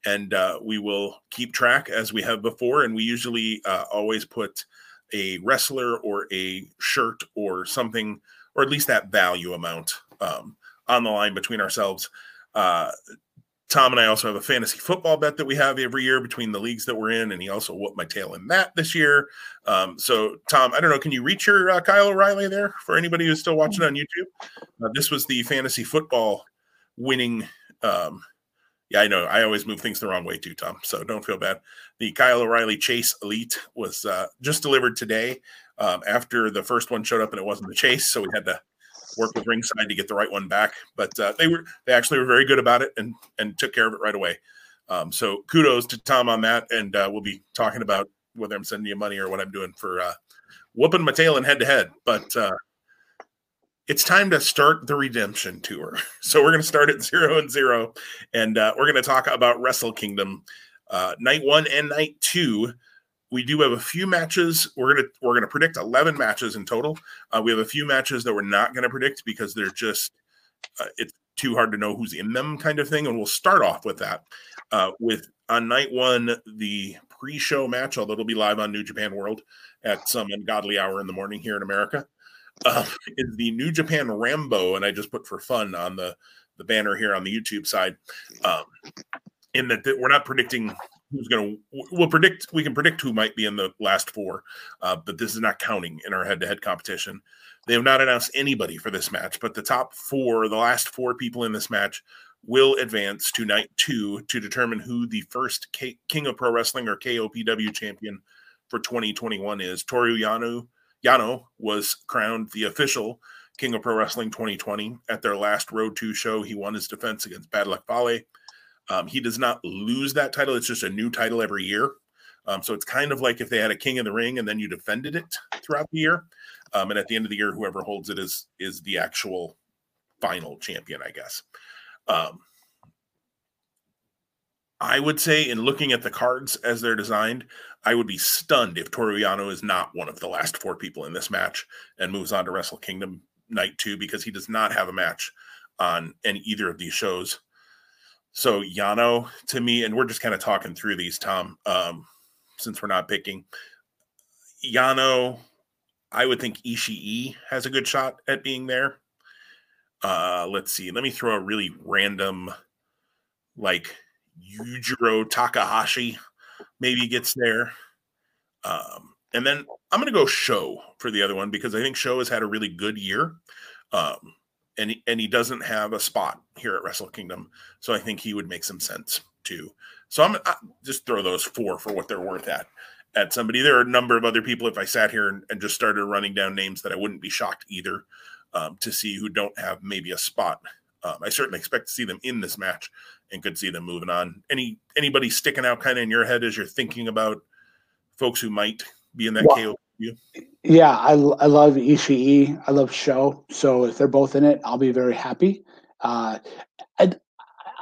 And uh, we will keep track as we have before. And we usually uh, always put a wrestler or a shirt or something or at least that value amount um, on the line between ourselves. Uh, Tom and I also have a fantasy football bet that we have every year between the leagues that we're in, and he also whooped my tail in that this year. Um, so, Tom, I don't know, can you reach your uh, Kyle O'Reilly there for anybody who's still watching on YouTube? Uh, this was the fantasy football winning. Um, yeah, I know I always move things the wrong way too, Tom. So don't feel bad. The Kyle O'Reilly Chase Elite was uh, just delivered today um, after the first one showed up and it wasn't the Chase, so we had to work with ringside to get the right one back. But uh, they were they actually were very good about it and and took care of it right away. Um, so kudos to Tom on that, and uh, we'll be talking about whether I'm sending you money or what I'm doing for uh, whooping my tail in head to head. But uh, it's time to start the redemption tour. So we're going to start at zero and zero, and uh, we're going to talk about Wrestle Kingdom uh, night one and night two we do have a few matches. We're gonna we're gonna predict eleven matches in total. Uh, we have a few matches that we're not gonna predict because they're just uh, it's too hard to know who's in them, kind of thing. And we'll start off with that. Uh, with on night one, the pre-show match, although it'll be live on New Japan World at some ungodly hour in the morning here in America, uh, is the New Japan Rambo, and I just put for fun on the the banner here on the YouTube side. Um, in that we're not predicting who's going to we'll predict we can predict who might be in the last four uh, but this is not counting in our head-to-head competition. They have not announced anybody for this match but the top four the last four people in this match will advance to night two to determine who the first K- king of pro wrestling or kopw champion for 2021 is. Toru yano yano was crowned the official king of pro wrestling 2020 at their last road to show. He won his defense against bad luck Fale. Um, he does not lose that title. It's just a new title every year. Um, so it's kind of like if they had a king in the ring and then you defended it throughout the year. Um, and at the end of the year, whoever holds it is is the actual final champion, I guess. Um, I would say, in looking at the cards as they're designed, I would be stunned if Toru Yano is not one of the last four people in this match and moves on to Wrestle Kingdom Night Two because he does not have a match on any either of these shows so Yano to me, and we're just kind of talking through these, Tom, um, since we're not picking. Yano, I would think Ishii has a good shot at being there. Uh, let's see. Let me throw a really random, like Yujiro Takahashi, maybe gets there. Um, and then I'm going to go SHO for the other one because I think SHO has had a really good year. Um, and he, and he doesn't have a spot here at Wrestle Kingdom, so I think he would make some sense two. So I'm I, just throw those four for what they're worth at at somebody. There are a number of other people. If I sat here and, and just started running down names, that I wouldn't be shocked either um, to see who don't have maybe a spot. Um, I certainly expect to see them in this match and could see them moving on. Any anybody sticking out kind of in your head as you're thinking about folks who might be in that well, KO? Yeah, I, I love Ishii. I love SHO. So if they're both in it, I'll be very happy. Uh, i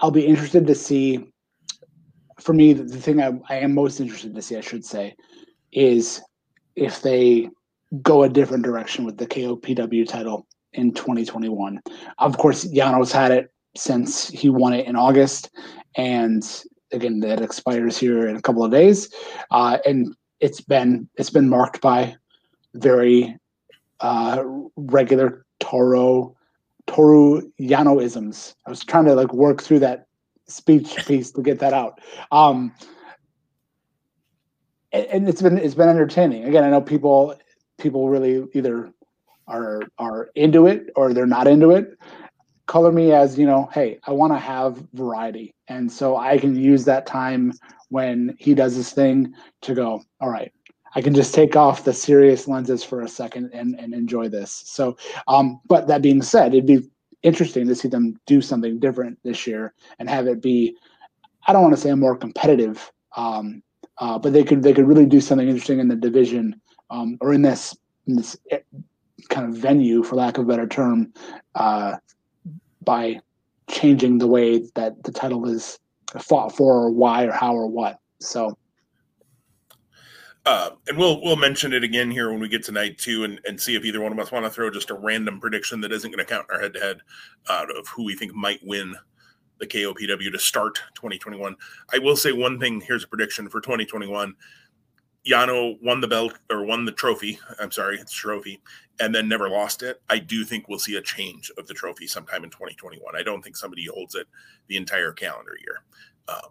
will be interested to see. For me, the, the thing I, I am most interested to see, I should say, is if they go a different direction with the KOPW title in 2021. Of course, Yano's had it since he won it in August, and again, that expires here in a couple of days. Uh, and it's been it's been marked by very uh, regular Toru Toru Yanoisms. I was trying to like work through that speech piece to get that out. Um, and it's been it's been entertaining. Again, I know people people really either are are into it or they're not into it. Color me as you know, hey, I want to have variety, and so I can use that time when he does his thing to go, all right, I can just take off the serious lenses for a second and, and enjoy this. So, um, but that being said, it'd be interesting to see them do something different this year and have it be, I don't want to say a more competitive, um, uh, but they could they could really do something interesting in the division um, or in this in this eh, kind of venue, for lack of a better term, uh, by changing the way that the title is fought for or why or how or what. So uh, and we'll we'll mention it again here when we get to night two and, and see if either one of us want to throw just a random prediction that isn't going to count in our head to head of who we think might win the KOPW to start 2021. I will say one thing. Here's a prediction for 2021. Yano won the belt or won the trophy. I'm sorry, it's trophy, and then never lost it. I do think we'll see a change of the trophy sometime in 2021. I don't think somebody holds it the entire calendar year. Um,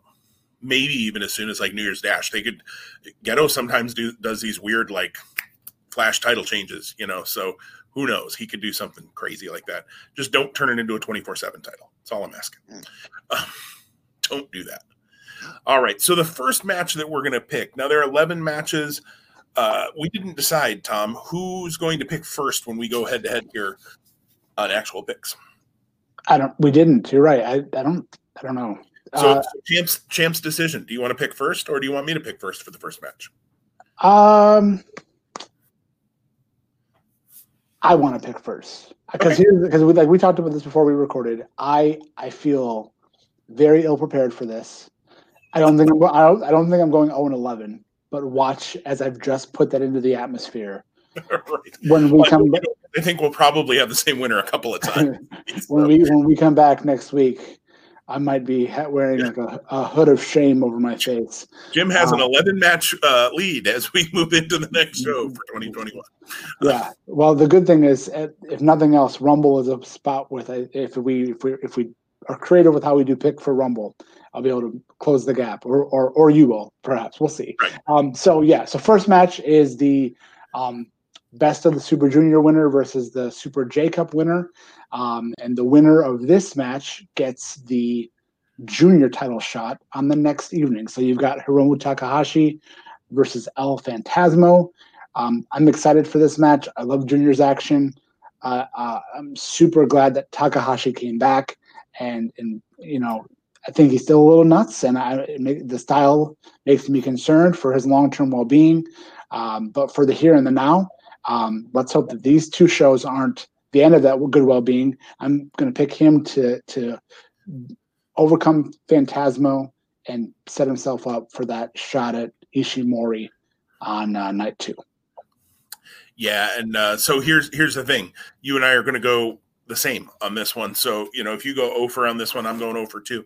maybe even as soon as like New Year's Dash. They could Gedo sometimes do does these weird like flash title changes, you know. So who knows? He could do something crazy like that. Just don't turn it into a 24 7 title. That's all I'm asking. Um, don't do that. All right. So the first match that we're going to pick now, there are 11 matches. Uh, we didn't decide, Tom, who's going to pick first when we go head to head here on actual picks. I don't. We didn't. You're right. I. I don't. I don't know. So, uh, champs champs decision. Do you want to pick first, or do you want me to pick first for the first match? Um, I want to pick first because okay. because we like we talked about this before we recorded. I I feel very ill prepared for this. I don't think I'm, I don't I don't think I'm going 0 and 11. But watch as I've just put that into the atmosphere. right. When we well, come, I think we'll probably have the same winner a couple of times. when we when we come back next week, I might be wearing like a, a, hood of shame over my face. Jim has an uh, 11 match uh, lead as we move into the next show for 2021. Yeah. Well, the good thing is, eh, if nothing else, Rumble is a spot with if we if we if we are creative with how we do pick for Rumble, I'll be able to close the gap, or or or you will perhaps. We'll see. Right. Um. So yeah. So first match is the um best of the Super Junior winner versus the Super J Cup winner. Um, and the winner of this match gets the junior title shot on the next evening. So you've got Hiromu Takahashi versus El Phantasmo. Um, I'm excited for this match. I love juniors action. Uh, uh, I'm super glad that Takahashi came back, and and you know I think he's still a little nuts, and I the style makes me concerned for his long term well being. Um, but for the here and the now, um, let's hope that these two shows aren't the end of that good well-being. I'm going to pick him to to overcome Phantasmo and set himself up for that shot at Ishimori on uh, night two. Yeah, and uh, so here's here's the thing: you and I are going to go the same on this one. So you know, if you go over on this one, I'm going over too.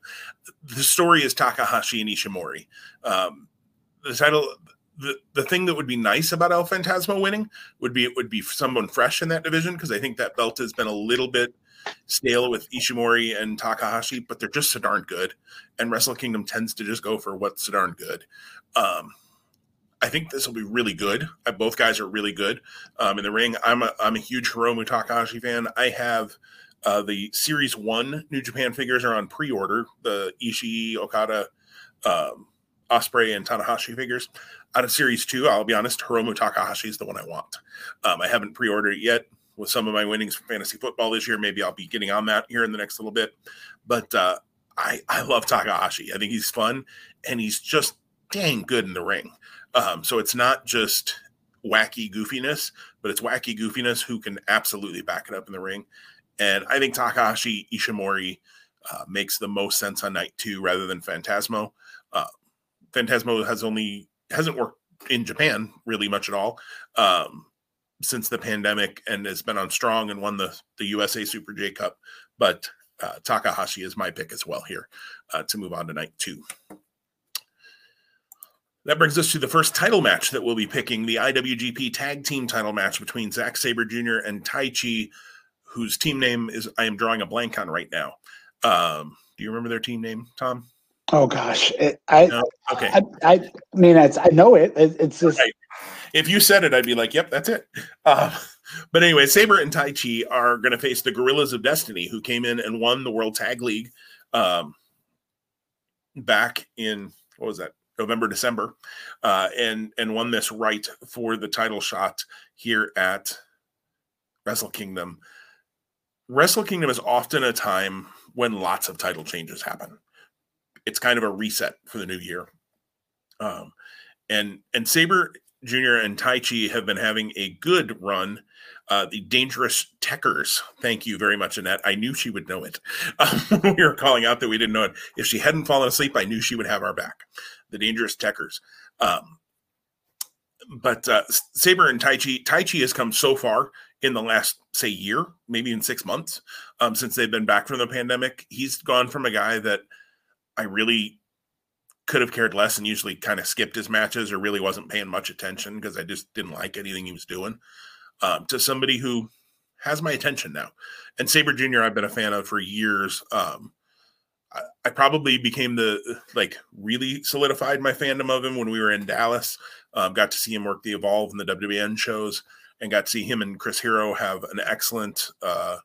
The story is Takahashi and Ishimori. Um, the title the the thing that would be nice about El Phantasmo winning would be it would be someone fresh in that division because I think that belt has been a little bit stale with Ishimori and Takahashi, but they're just so darn good. And Wrestle Kingdom tends to just go for what's so darn good. Um, I think this will be really good. Uh, both guys are really good um, in the ring. I'm a I'm a huge Hiromu Takahashi fan. I have uh, the Series One New Japan figures are on pre-order. The Ishii Okada um, Ospreay and Tanahashi figures. Out of series two, I'll be honest, Hiromu Takahashi is the one I want. Um, I haven't pre-ordered it yet with some of my winnings for fantasy football this year. Maybe I'll be getting on that here in the next little bit. But uh, I I love Takahashi. I think he's fun and he's just dang good in the ring. Um, so it's not just wacky goofiness, but it's wacky goofiness who can absolutely back it up in the ring. And I think Takahashi Ishimori uh, makes the most sense on night two rather than Phantasmo. Uh, Phantasmo has only hasn't worked in Japan really much at all um, since the pandemic and has been on strong and won the the USA Super J Cup. But uh, Takahashi is my pick as well here uh, to move on to night two. That brings us to the first title match that we'll be picking the IWGP Tag Team title match between Zack Sabre Jr. and Taichi, whose team name is I am drawing a blank on right now. Um, do you remember their team name, Tom? Oh gosh, it, I, no? okay. I, I, mean, it's I know it. it it's just right. if you said it, I'd be like, "Yep, that's it." Uh, but anyway, Sabre and Taichi are going to face the Guerrillas of Destiny, who came in and won the World Tag League um, back in what was that November, December, uh, and and won this right for the title shot here at Wrestle Kingdom. Wrestle Kingdom is often a time when lots of title changes happen. It's kind of a reset for the new year. Um, and and Sabre Jr. and Taichi have been having a good run. Uh, the Dangerous Tekkers. Thank you very much, Annette. I knew she would know it. Um, we were calling out that we didn't know it. If she hadn't fallen asleep, I knew she would have our back the dangerous Tekkers. Um, but uh, Sabre and Taichi, Tai Chi has come so far in the last, say, year, maybe in six months, um, since they've been back from the pandemic. He's gone from a guy that I really could have cared less and usually kind of skipped his matches or really wasn't paying much attention because I just didn't like anything he was doing, um, to somebody who has my attention now. And Sabre Jr., I've been a fan of for years. Um, I probably became the like really solidified my fandom of him when we were in Dallas. Um, got to see him work the Evolve and the WWN shows, and got to see him and Chris Hero have an excellent uh,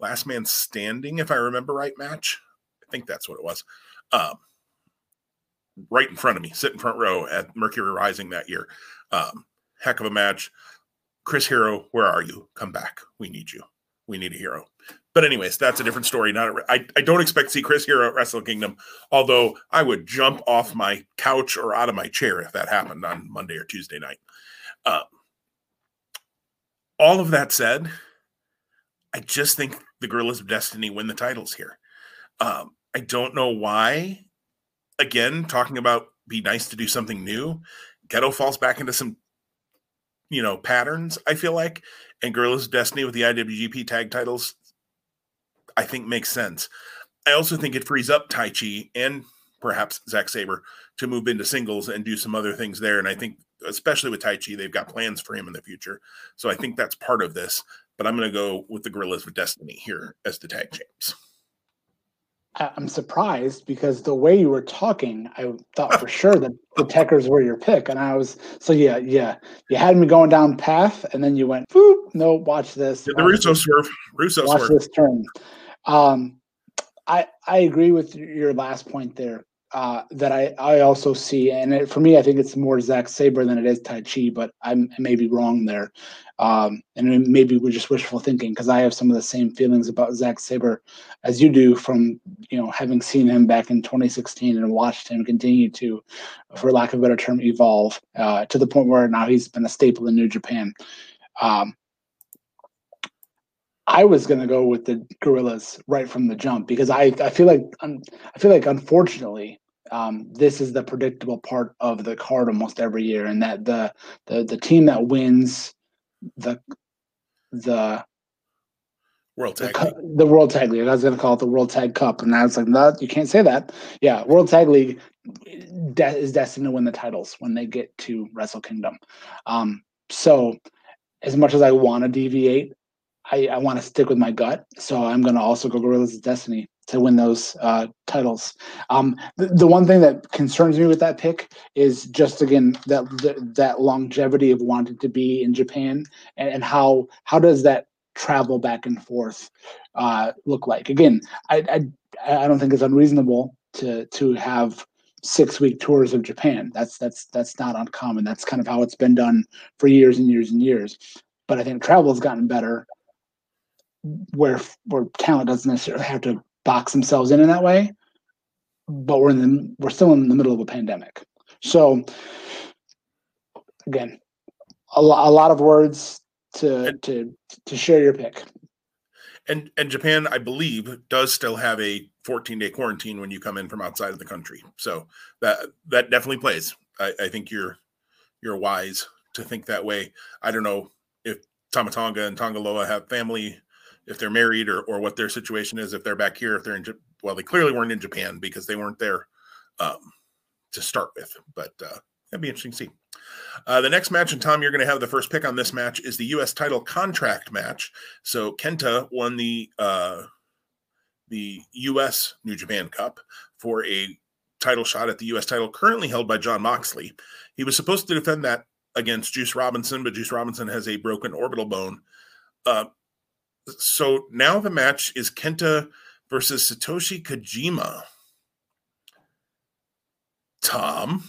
Last Man Standing, if I remember right, match. I think that's what it was. Um, right in front of me, sitting in front row at Mercury Rising that year. Um, heck of a match. Chris Hero, where are you? Come back. We need you. We need a hero. But anyways, that's a different story. Not a, I, I don't expect to see Chris here at Wrestle Kingdom, although I would jump off my couch or out of my chair if that happened on Monday or Tuesday night. Uh, all of that said, I just think the Guerrillas of Destiny win the titles here. Um, I don't know why. Again, talking about be nice to do something new. Gedo falls back into some, you know, patterns. I feel like, and Guerrillas of Destiny with the IWGP tag titles I think makes sense. I also think it frees up Taichi and perhaps Zack Sabre to move into singles and do some other things there. And I think, especially with Taichi, they've got plans for him in the future. So I think that's part of this. But I'm going to go with the Guerrillas of Destiny here as the tag champs. I'm surprised because the way you were talking, I thought for sure that the Tekkers were your pick, and I was so yeah, yeah. You had me going down path, and then you went, no, watch this. Yeah, the Russo swerve, Russo watch swerve. this turn. Um, I I agree with your last point there. Uh, that I, I also see, and it, for me, I think it's more Zack Sabre than it is Taichi, but I'm, I may be wrong there. Um, and maybe we're just wishful thinking because I have some of the same feelings about Zack Sabre as you do from you know having seen him back in 2016 and watched him continue to, for lack of a better term, evolve uh, to the point where now he's been a staple in New Japan. Um, I was going to go with the gorillas right from the jump because I, I feel like I feel like unfortunately um, this is the predictable part of the card almost every year, and that the the the team that wins the the World Tag the, the, World Tag League. I was going to call it the World Tag Cup, and I was like, no, you can't say that. Yeah, World Tag League de- is destined to win the titles when they get to Wrestle Kingdom. Um, so, as much as I want to deviate I, I want to stick with my gut, so I'm going to also go Guerrillas of Destiny to win those uh, titles. Um, the, the, one thing that concerns me with that pick is just again that the, that longevity of wanting to be in Japan and, and, how how does that travel back and forth uh, look like? Again, I, I I don't think it's unreasonable to to have six week tours of Japan. That's that's that's not uncommon. That's kind of how it's been done for years and years and years. But I think travel has gotten better, where where talent doesn't necessarily have to box themselves in in that way. But we're in the we're still in the middle of a pandemic, so again, a, a lot of words to to to share your pick. And and Japan, I believe, does still have a 14 day quarantine when you come in from outside of the country. So that that definitely plays. I, I think you're you're wise to think that way. I don't know if Tama Tonga and Tanga Loa have family, if they're married or or what their situation is, if they're back here, if they're in well, they clearly weren't in Japan because they weren't there um, to start with. But uh, that'd be interesting to see. Uh, the next match, and Tom, you're going to have the first pick on this match, is the U.S. title contract match. So Kenta won the uh, the U.S. New Japan Cup for a title shot at the U.S. title, currently held by Jon Moxley. He was supposed to defend that against Juice Robinson, but Juice Robinson has a broken orbital bone. Uh, so now the match is Kenta versus Satoshi Kojima. Tom.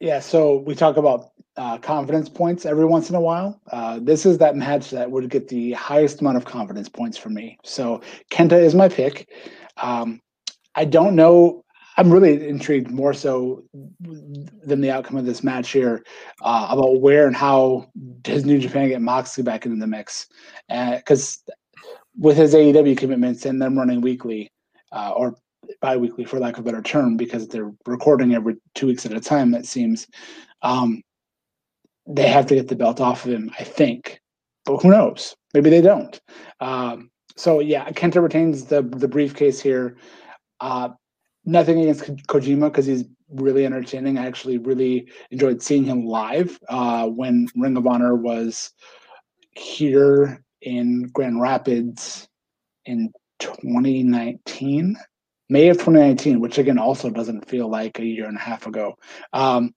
Yeah, so we talk about uh, confidence points every once in a while. Uh, this is that match that would get the highest amount of confidence points for me. So Kenta is my pick. Um, I don't know. I'm really intrigued more so than the outcome of this match here uh, about where and how does New Japan get Moxley back into the mix? Because uh, with his AEW commitments and them running weekly uh, or bi-weekly for lack of a better term because they're recording every two weeks at a time it seems um, they have to get the belt off of him i think. But who knows? Maybe they don't. Um, so yeah kenta retains the the briefcase here. Uh, nothing against kojima because he's really entertaining i actually really enjoyed seeing him live uh, when ring of honor was here in grand rapids in 2019 May of 2019, which again also doesn't feel like a year and a half ago. Um,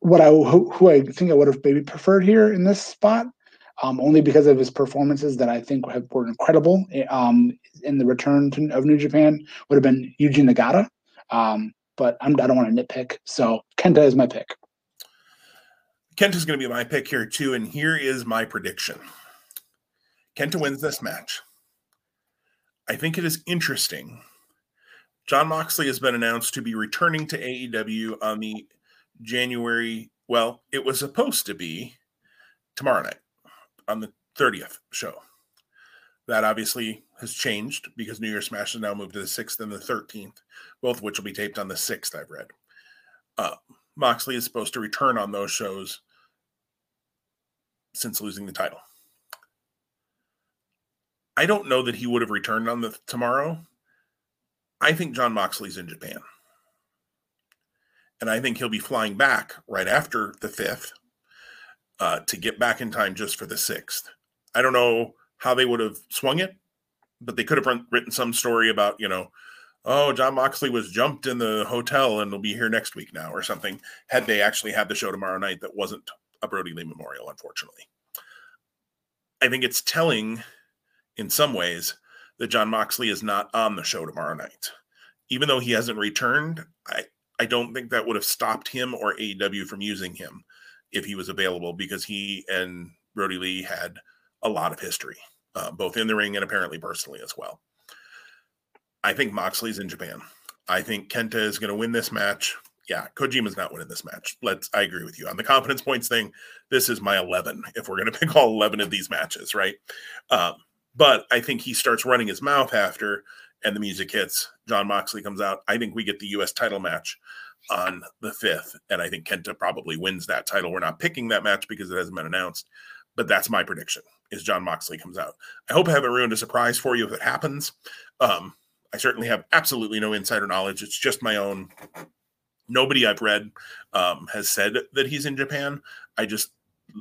what I who, who, I think I would have maybe preferred here in this spot, um, only because of his performances that I think have, were incredible um, in the return to, of New Japan, would have been Yuji Nagata. Um, but I'm, I do not want to nitpick, so Kenta is my pick. Kenta is going to be my pick here too, and here is my prediction. Kenta wins this match. I think it is interesting Jon Moxley has been announced to be returning to AEW on the January, well, it was supposed to be tomorrow night on the 30th show. That obviously has changed because New Year's Smash has now moved to the 6th and the 13th, both of which will be taped on the 6th, I've read. Uh, Moxley is supposed to return on those shows since losing the title. I don't know that he would have returned on the tomorrow I think Jon Moxley's in Japan. And I think he'll be flying back right after the 5th uh, to get back in time just for the 6th. I don't know how they would have swung it, but they could have written some story about, you know, oh, jon Moxley was jumped in the hotel and will be here next week now or something, had they actually had the show tomorrow night that wasn't a Brodie Lee memorial, unfortunately. I think it's telling in some ways that jon Moxley is not on the show tomorrow night. Even though he hasn't returned, I, I don't think that would have stopped him or AEW from using him if he was available because he and Brodie Lee had a lot of history, uh, both in the ring and apparently personally as well. I think Moxley's in Japan. I think Kenta is going to win this match. Yeah, Kojima's not winning this match. Let's. I agree with you on the confidence points thing. This is my eleven. If we're going to pick all eleven of these matches, right? Um, but I think he starts running his mouth after, and the music hits. Jon Moxley comes out. I think we get the U.S. title match on the fifth, and I think Kenta probably wins that title. We're not picking that match because it hasn't been announced, but that's my prediction: is Jon Moxley comes out. I hope I haven't ruined a surprise for you if it happens. Um, I certainly have absolutely no insider knowledge. It's just my own. Nobody I've read um, has said that he's in Japan. I just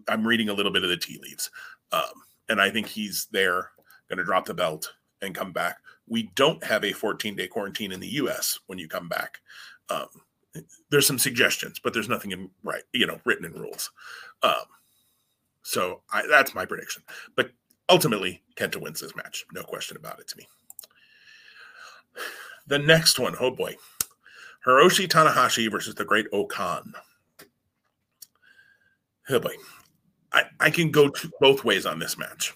I'm reading a little bit of the tea leaves, um, and I think he's there going to drop the belt and come back. We don't have a 14 day quarantine in the US when you come back. Um, there's some suggestions, but there's nothing in right, you know, written in rules. Um, so I, that's my prediction. But ultimately, Kenta wins this match. No question about it to me. The next one, oh boy. Hiroshi Tanahashi versus the Great O-Khan. Oh boy, I, I can go both ways on this match.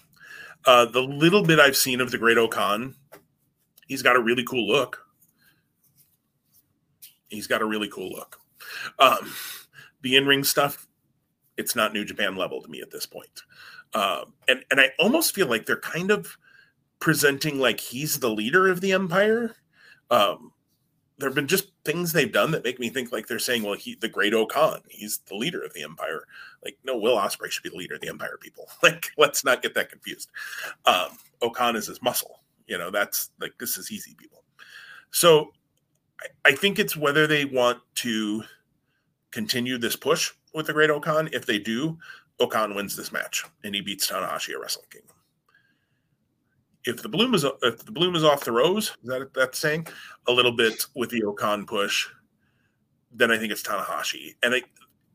Uh, the little bit I've seen of the Great O-Khan, he's got a really cool look. He's got a really cool look. Um, the in ring stuff, it's not New Japan level to me at this point. Um, and and I almost feel like they're kind of presenting like he's the leader of the empire. Um, there have been just things they've done that make me think like they're saying, well, he the great O-Khan, he's the leader of the empire. Like, no, Will Ospreay should be the leader of the empire, people. Like, let's not get that confused. Um, O-Khan is his muscle. You know, that's like this is easy, people. So I, I think it's whether they want to continue this push with the great O-Khan. If they do, O-Khan wins this match and he beats Tanahashi at Wrestle Kingdom. If the bloom is if the bloom is off the rose, is that that saying? A little bit with the O-Khan push, then I think it's Tanahashi. And I,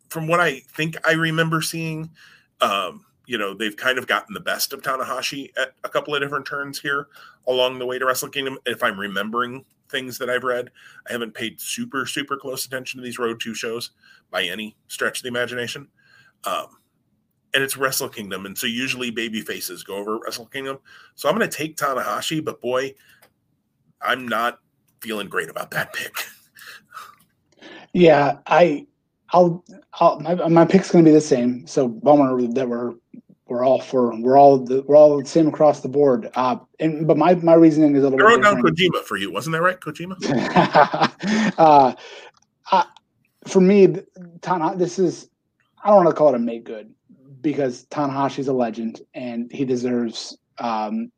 from what I think I remember seeing, um, you know, they've kind of gotten the best of Tanahashi at a couple of different turns here along the way to Wrestle Kingdom. If I'm remembering things that I've read, I haven't paid super super close attention to these Road to shows by any stretch of the imagination. Um, and it's Wrestle Kingdom, and so usually baby faces go over Wrestle Kingdom. So I'm going to take Tanahashi, but boy, I'm not feeling great about that pick. Yeah, I, I'll, I'll my, my pick's going to be the same. So bummer that we're we're all for we're all the, we're all the same across the board. Uh, and but my my reasoning is a little. I wrote down Kojima for you, wasn't that right, Kojima? uh, uh, for me, Tana, this is I don't want to call it a make good because Tanahashi's a legend and he deserves um,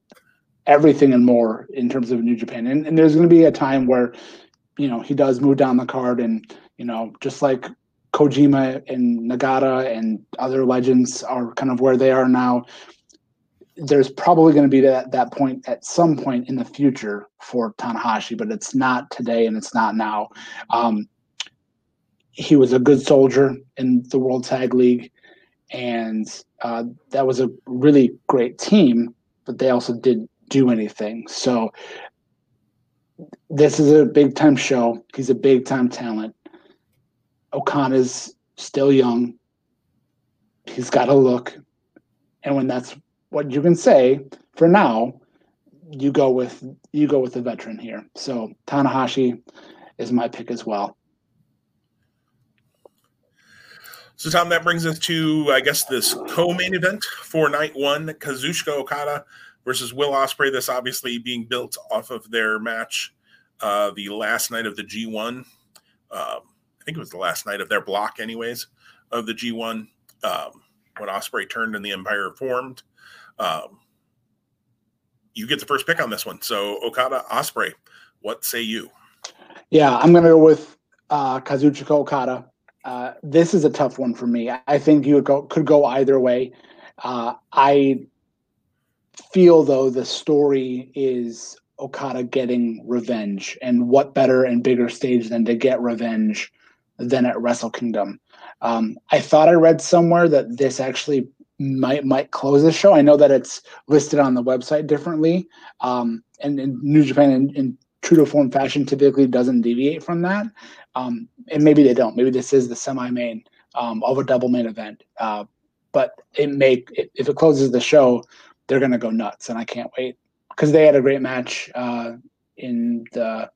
everything and more in terms of New Japan. And, and there's going to be a time where, you know, he does move down the card and, you know, just like Kojima and Nagata and other legends are kind of where they are now. There's probably going to be that, that point at some point in the future for Tanahashi, but it's not today and it's not now. Um, he was a good soldier in the World Tag League and uh, that was a really great team, but they also didn't do anything. So this is a big time show. He's a big time talent. O-Khan is still young. He's got a look, and when that's what you can say for now, you go with you go with the veteran here. So Tanahashi is my pick as well. So, Tom, that brings us to, I guess, this co-main event for night one: Kazuchika Okada versus Will Ospreay. This obviously being built off of their match, uh, the last night of the G1. Um, I think it was the last night of their block, anyways, of the G1 um, when Ospreay turned and the Empire formed. Um, you get the first pick on this one. So, Okada Ospreay, what say you? Yeah, I'm going to go with uh, Kazuchika Okada. Uh, this is a tough one for me. I think you could go either way. Uh, I feel though the story is Okada getting revenge, and what better and bigger stage than to get revenge than at Wrestle Kingdom. Um, I thought I read somewhere that this actually might might close the show. I know that it's listed on the website differently, um, and, and New Japan in, in true to form fashion typically doesn't deviate from that. Um, and maybe they don't. Maybe this is the semi-main um, of a double main event. Uh, but it may if it closes the show, they're gonna go nuts, and I can't wait because they had a great match uh, in the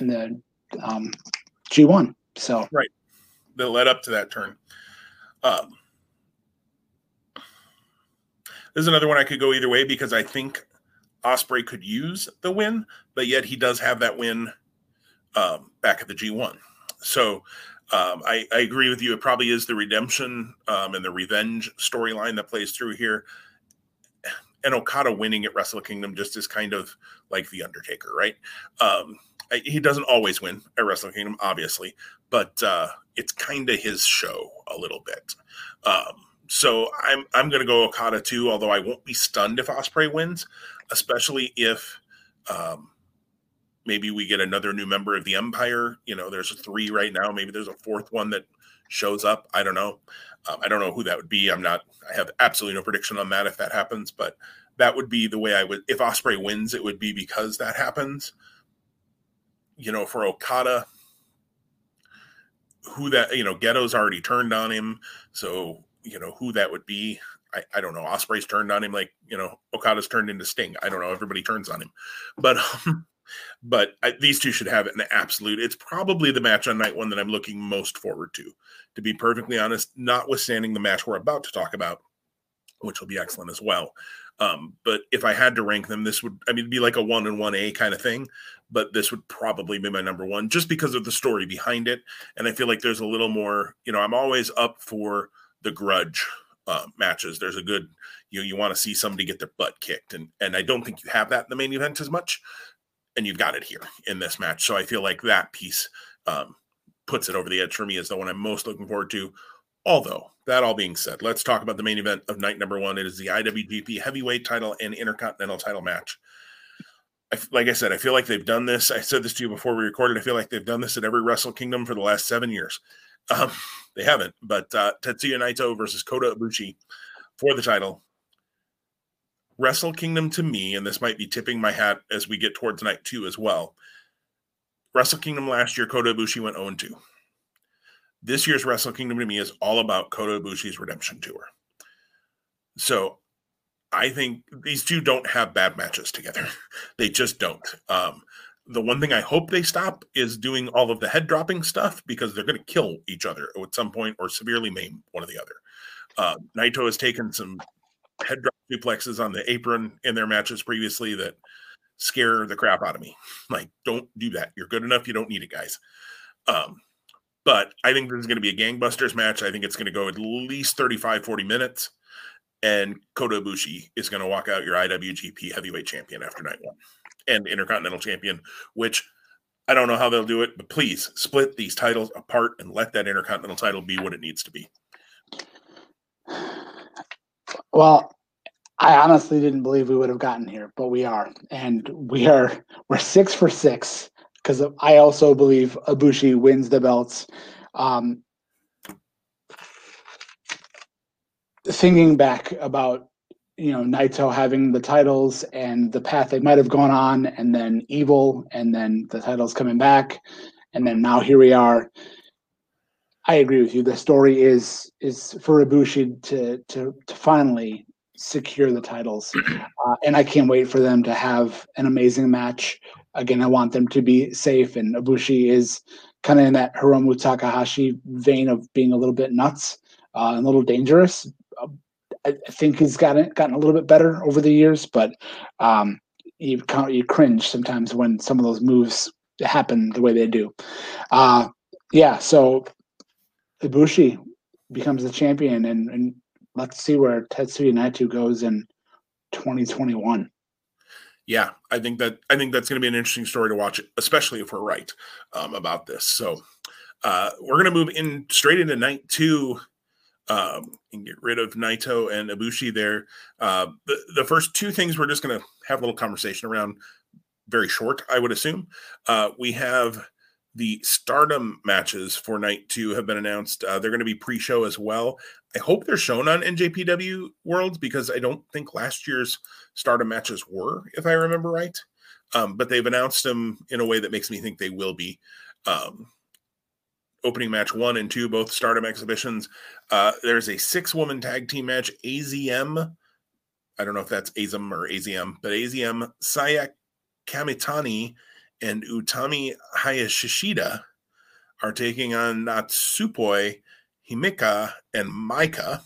in the um, G1. So right, that led up to that turn. Um, this is another one I could go either way because I think Ospreay could use the win, but yet he does have that win um, back at the G1. So um, I, I, agree with you. It probably is the redemption um, and the revenge storyline that plays through here. And Okada winning at Wrestle Kingdom just is kind of like the Undertaker, right? Um, he doesn't always win at Wrestle Kingdom, obviously, but uh, it's kind of his show a little bit. Um, so I'm I'm going to go Okada too, although I won't be stunned if Ospreay wins, especially if um, maybe we get another new member of the empire. You know there's three right now. Maybe there's a fourth one that shows up. I don't know. Um, i don't know who that would be. I'm not i have absolutely no prediction on that if that happens but that would be the way i would if Ospreay wins it would be because that happens you know for okada who that you know Gedo's already turned on him, so you know who that would be. I, I don't know. Ospreay's turned on him like you know Okada's turned into Sting. I don't know. Everybody turns on him, but um, but I, these two should have an absolute. It's probably the match on night one that I'm looking most forward to. To be perfectly honest, notwithstanding the match we're about to talk about, which will be excellent as well. Um, but if I had to rank them, this would, I mean, be like a one and one A kind of thing. But this would probably be my number one just because of the story behind it. And I feel like there's a little more, you know, I'm always up for the grudge uh, matches. There's a good, you know, you want to see somebody get their butt kicked. And, and I don't think you have that in the main event as much. And you've got it here in this match. So I feel like that piece um, puts it over the edge for me as the one I'm most looking forward to. Although, that all being said, let's talk about the main event of night number one. It is the IWGP Heavyweight title and Intercontinental title match. I, like I said, I feel like they've done this. I said this to you before we recorded. I feel like they've done this at every Wrestle Kingdom for the last seven years. Um, they haven't, but uh, Tetsuya Naito versus Kota Ibushi for the title. Wrestle Kingdom to me, and this might be tipping my hat as we get towards night two as well. Wrestle Kingdom last year, Kota Ibushi went 0 2 this year's Wrestle Kingdom to me is all about Kota Ibushi's redemption tour. So I think these two don't have bad matches together. they just don't. Um, the one thing I hope they stop is doing all of the head dropping stuff because they're going to kill each other at some point or severely maim one or the other. Uh, Naito has taken some head drop duplexes on the apron in their matches previously that scare the crap out of me. Like, don't do that. You're good enough. You don't need it, guys. Um, but I think this is going to be a gangbusters match. I think it's going to go at least 35, 40 minutes. And Kota Ibushi is going to walk out your IWGP heavyweight champion after night one and intercontinental champion, which I don't know how they'll do it, but please split these titles apart and let that intercontinental title be what it needs to be. Well, I honestly didn't believe we would have gotten here, but we are, and we are we're six for six because I also believe Ibushi wins the belts. Um, thinking back about you know Naito having the titles and the path they might have gone on, and then Evil, and then the titles coming back, and then now here we are. I agree with you. The story is is for Ibushi to to to finally secure the titles, uh, and I can't wait for them to have an amazing match again, I want them to be safe. And Ibushi is kind of in that Hiromu Takahashi vein of being a little bit nuts uh, and a little dangerous. I think he's gotten gotten a little bit better over the years, but um, you you cringe sometimes when some of those moves happen the way they do. Uh, yeah, so Ibushi becomes the champion, and, and let's see where Tetsuya Naito goes in 2021 yeah, I think that I think that's going to be an interesting story to watch, especially if we're right um, about this. So uh, we're going to move in straight into night two um, and get rid of Naito and Ibushi there. Uh, the, the first two things we're just going to have a little conversation around, very short, I would assume. Uh, we have the Stardom matches for night two have been announced. Uh, they're going to be pre-show as well. I hope they're shown on NJPW Worlds because I don't think last year's Stardom matches were, if I remember right. Um, but they've announced them in a way that makes me think they will be. Um, opening match one and two, both Stardom exhibitions. Uh, there's a six-woman tag team match. AZM, I don't know if that's AZM or AZM, but AZM Saya Kamitani and Utami Hayashishita are taking on Natsupoi Himika, and Maika.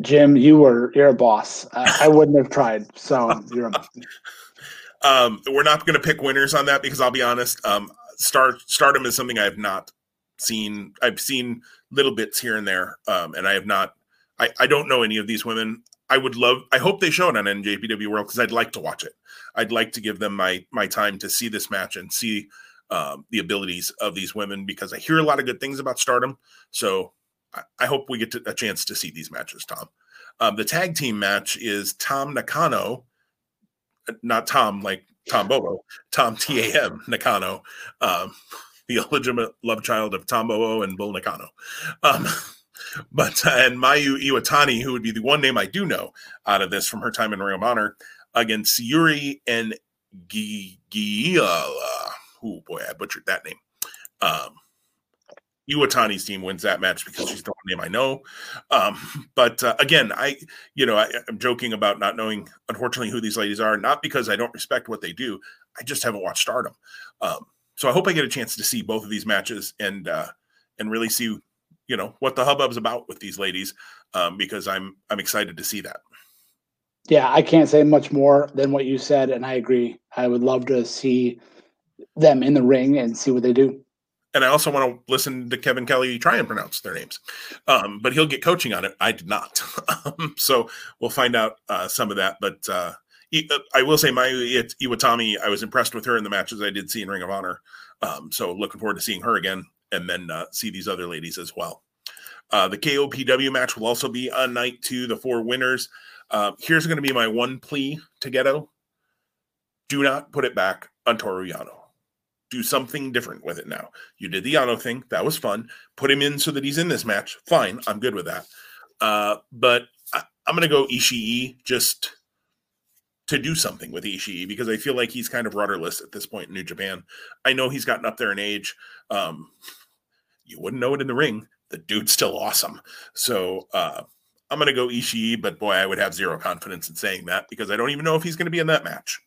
Jim, you were you're a boss. I, I wouldn't have tried. So you're. A... um, we're not going to pick winners on that because I'll be honest. Um, Star Stardom is something I have not seen. I've seen little bits here and there, um, and I have not. I, I don't know any of these women. I would love. I hope they show it on NJPW World because I'd like to watch it. I'd like to give them my my time to see this match and see um, the abilities of these women because I hear a lot of good things about Stardom. So I, I hope we get to, a chance to see these matches, Tom. Um, the tag team match is Tom Nakano, uh, not Tom like Tom Bobo, Tom T A M Nakano, um, the illegitimate love child of Tom Bobo and Bull Nakano. Um, but uh, and Mayu Iwatani, who would be the one name I do know out of this from her time in Ring of Honor, against Yuri and Gigiala oh boy, I butchered that name. Um, Iwatani's team wins that match because she's the one name I know. Um, but uh, again, I, you know, I, am joking about not knowing, unfortunately, who these ladies are, not because I don't respect what they do. I just haven't watched Stardom. Um, so I hope I get a chance to see both of these matches and uh, and really see, you know, what the hubbub's about with these ladies um, because I'm I'm excited to see that. Yeah, I can't say much more than what you said, and I agree. I would love to see them in the ring and see what they do and I also want to listen to Kevin Kelly try and pronounce their names. Um, but he'll get coaching on it. I did not. um, so we'll find out uh, some of that. But uh, uh I will say, Mayu Iwatani, I was impressed with her in the matches I did see in Ring of Honor. Um, so looking forward to seeing her again and then uh, see these other ladies as well. Uh, the KOPW match will also be on night two, the four winners. Uh, here's going to be my one plea to Gedo. Do not put it back on Toru Yano do something different with it now. You did the Yano thing. That was fun. Put him in so that he's in this match. Fine. I'm good with that. Uh, but I, am going to go Ishii just to do something with Ishii because I feel like he's kind of rudderless at this point in New Japan. I know he's gotten up there in age. Um, you wouldn't know it in the ring. The dude's still awesome. So uh, I'm going to go Ishii, but boy, I would have zero confidence in saying that because I don't even know if he's going to be in that match.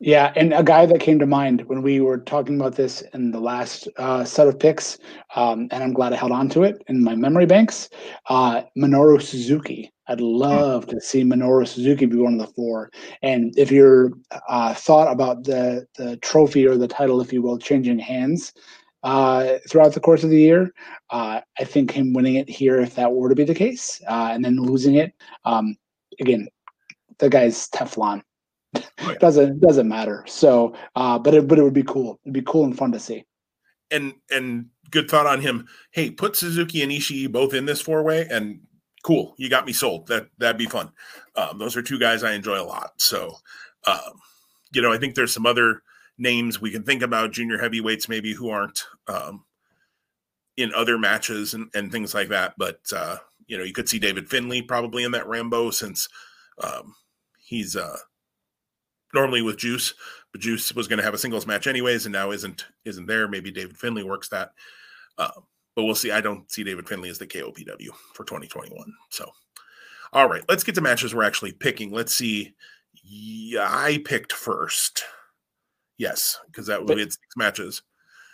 Yeah, and a guy that came to mind when we were talking about this in the last uh, set of picks, um, and I'm glad I held on to it in my memory banks. Uh, Minoru Suzuki. I'd love to see Minoru Suzuki be one of the four. And if you're uh, thought about the the trophy or the title, if you will, changing hands uh, throughout the course of the year, uh, I think him winning it here, if that were to be the case, uh, and then losing it, um, again, the guy's Teflon Oh, yeah. doesn't doesn't matter. So, uh, but it but it would be cool. It'd be cool and fun to see. And and good thought on him. Hey, put Suzuki and Ishii both in this four way, and cool. You got me sold. That that'd be fun. Um, those are two guys I enjoy a lot. So, um, you know, I think there's some other names we can think about junior heavyweights maybe who aren't um, in other matches and, and things like that. But uh, you know, you could see David Finlay probably in that Rambo since um, he's uh, normally with Juice, but Juice was going to have a singles match anyways, and now isn't isn't there. Maybe David Finlay works that, uh, but we'll see. I don't see David Finlay as the KOPW for 2021. So, all right, let's get to matches we're actually picking. Let's see. Yeah, I picked first. Yes, because that we had six matches.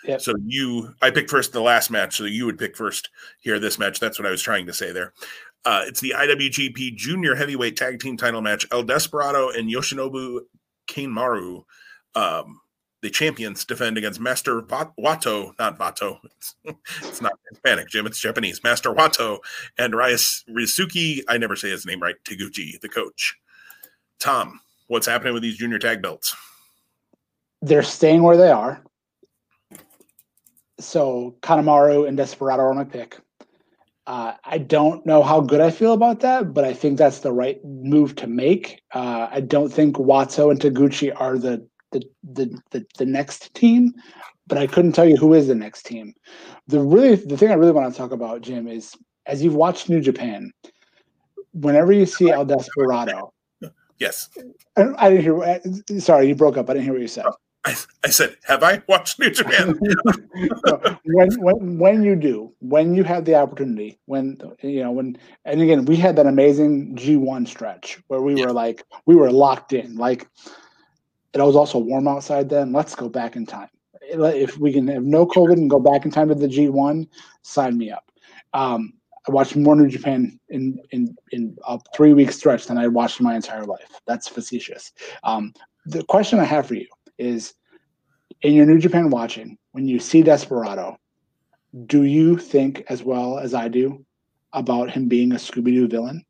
Yep. So you, I picked first the last match, so you would pick first here this match. That's what I was trying to say there. Uh, it's the IWGP Junior Heavyweight Tag Team Title match. El Desperado and Yoshinobu Kanemaru, um, the champions, defend against Master Wato, not Vato. It's, it's, not Hispanic, Jim. It's Japanese. Master Wato and Ryas Ryusuke. I never say his name right. Taguchi, the coach. Tom, what's happening with these junior tag belts? They're staying where they are. So Kanemaru and Desperado are my pick. Uh, I don't know how good I feel about that, but I think that's the right move to make. Uh, I don't think Watso and Taguchi are the, the the, the the next team, but I couldn't tell you who is the next team. The really the thing I really want to talk about, Jim, is as you've watched New Japan, whenever you see El Desperado. Yes. I, I didn't hear. Sorry, you broke up. I didn't hear what you said. I, I said, have I watched New Japan? when, when, when you do, when you have the opportunity, when, you know, when, and again, we had that amazing G1 stretch where we yeah. were like, we were locked in. Like, it was also warm outside then. Let's go back in time. If we can have no COVID and go back in time to the G1, sign me up. Um, I watched more New Japan in in in a three week stretch than I watched in my entire life. That's facetious. Um, the question I have for you is in your New Japan watching, when you see Desperado, do you think as well as I do about him being a Scooby Doo villain?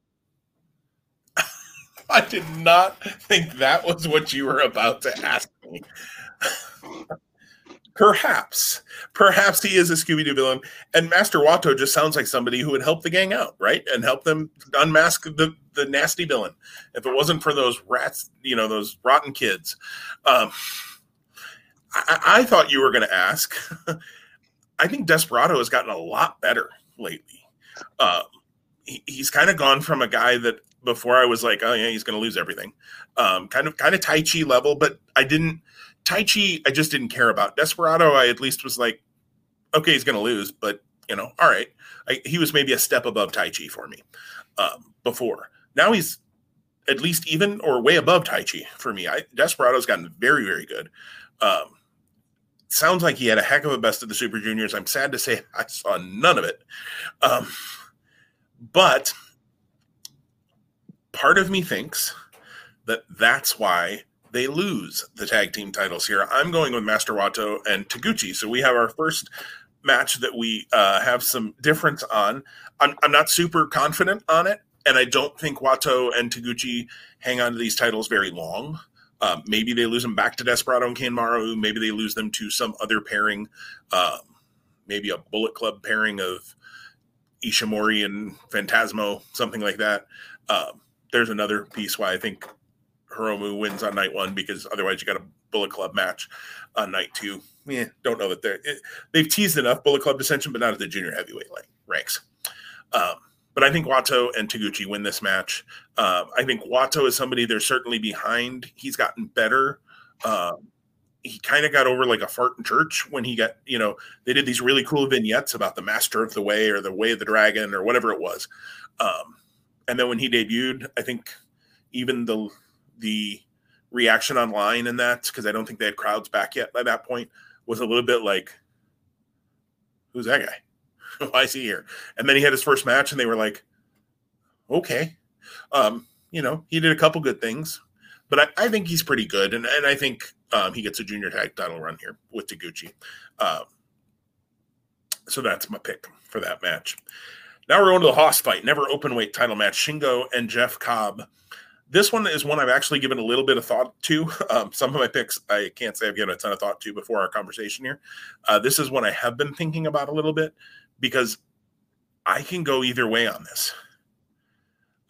I did not think that was what you were about to ask me. perhaps, perhaps he is a Scooby Doo villain, and Master Wato just sounds like somebody who would help the gang out, right, and help them unmask the the nasty villain. If it wasn't for those rats, you know, those rotten kids. Um, I, I thought you were going to ask. I think Desperado has gotten a lot better lately. Uh, he, he's kind of gone from a guy that before I was like, oh yeah, he's going to lose everything. Um, kind of, kind of Taichi level, but I didn't Taichi. I just didn't care about Desperado. I at least was like, okay, he's going to lose, but You know, all right. I, he was maybe a step above Taichi for me um, before. Now he's at least even or way above Taichi for me. I, Desperado's gotten very, very good. Um, sounds like he had a heck of a best of the Super Juniors. I'm sad to say I saw none of it. Um, but part of me thinks that that's why they lose the tag team titles here. I'm going with Master Wato and Taguchi. So we have our first match that we uh, have some difference on. I'm, I'm not super confident on it, and I don't think Wato and Taguchi hang on to these titles very long. Um, maybe they lose them back to Desperado and Kanemaru. Maybe they lose them to some other pairing, um, maybe a Bullet Club pairing of Ishimori and Phantasmo, something like that. Um, there's another piece why I think Hiromu wins on night one because otherwise you got a Bullet Club match on night two. Yeah, don't know that they're it, they've teased enough Bullet Club dissension, but not at the junior heavyweight ranks. Um, but I think Wato and Taguchi win this match. Uh, I think Wato is somebody they're certainly behind. He's gotten better. Uh, he kind of got over like a fart in church when he got, you know, they did these really cool vignettes about the master of the way or the way of the dragon or whatever it was. Um, and then when he debuted, I think even the the reaction online and that because I don't think they had crowds back yet by that point was a little bit like, "Who's that guy? Why is he here?" And then he had his first match, and they were like, "Okay." Um, you know, he did a couple good things, but I, I think he's pretty good, and and I think um, he gets a junior tag title run here with Taguchi. Um, so that's my pick for that match. Now we're going to the Hoss fight, NEVER Openweight title match. Shingo and Jeff Cobb. This one is one I've actually given a little bit of thought to. Um, some of my picks I can't say I've given a ton of thought to before our conversation here. Uh, this is one I have been thinking about a little bit because I can go either way on this.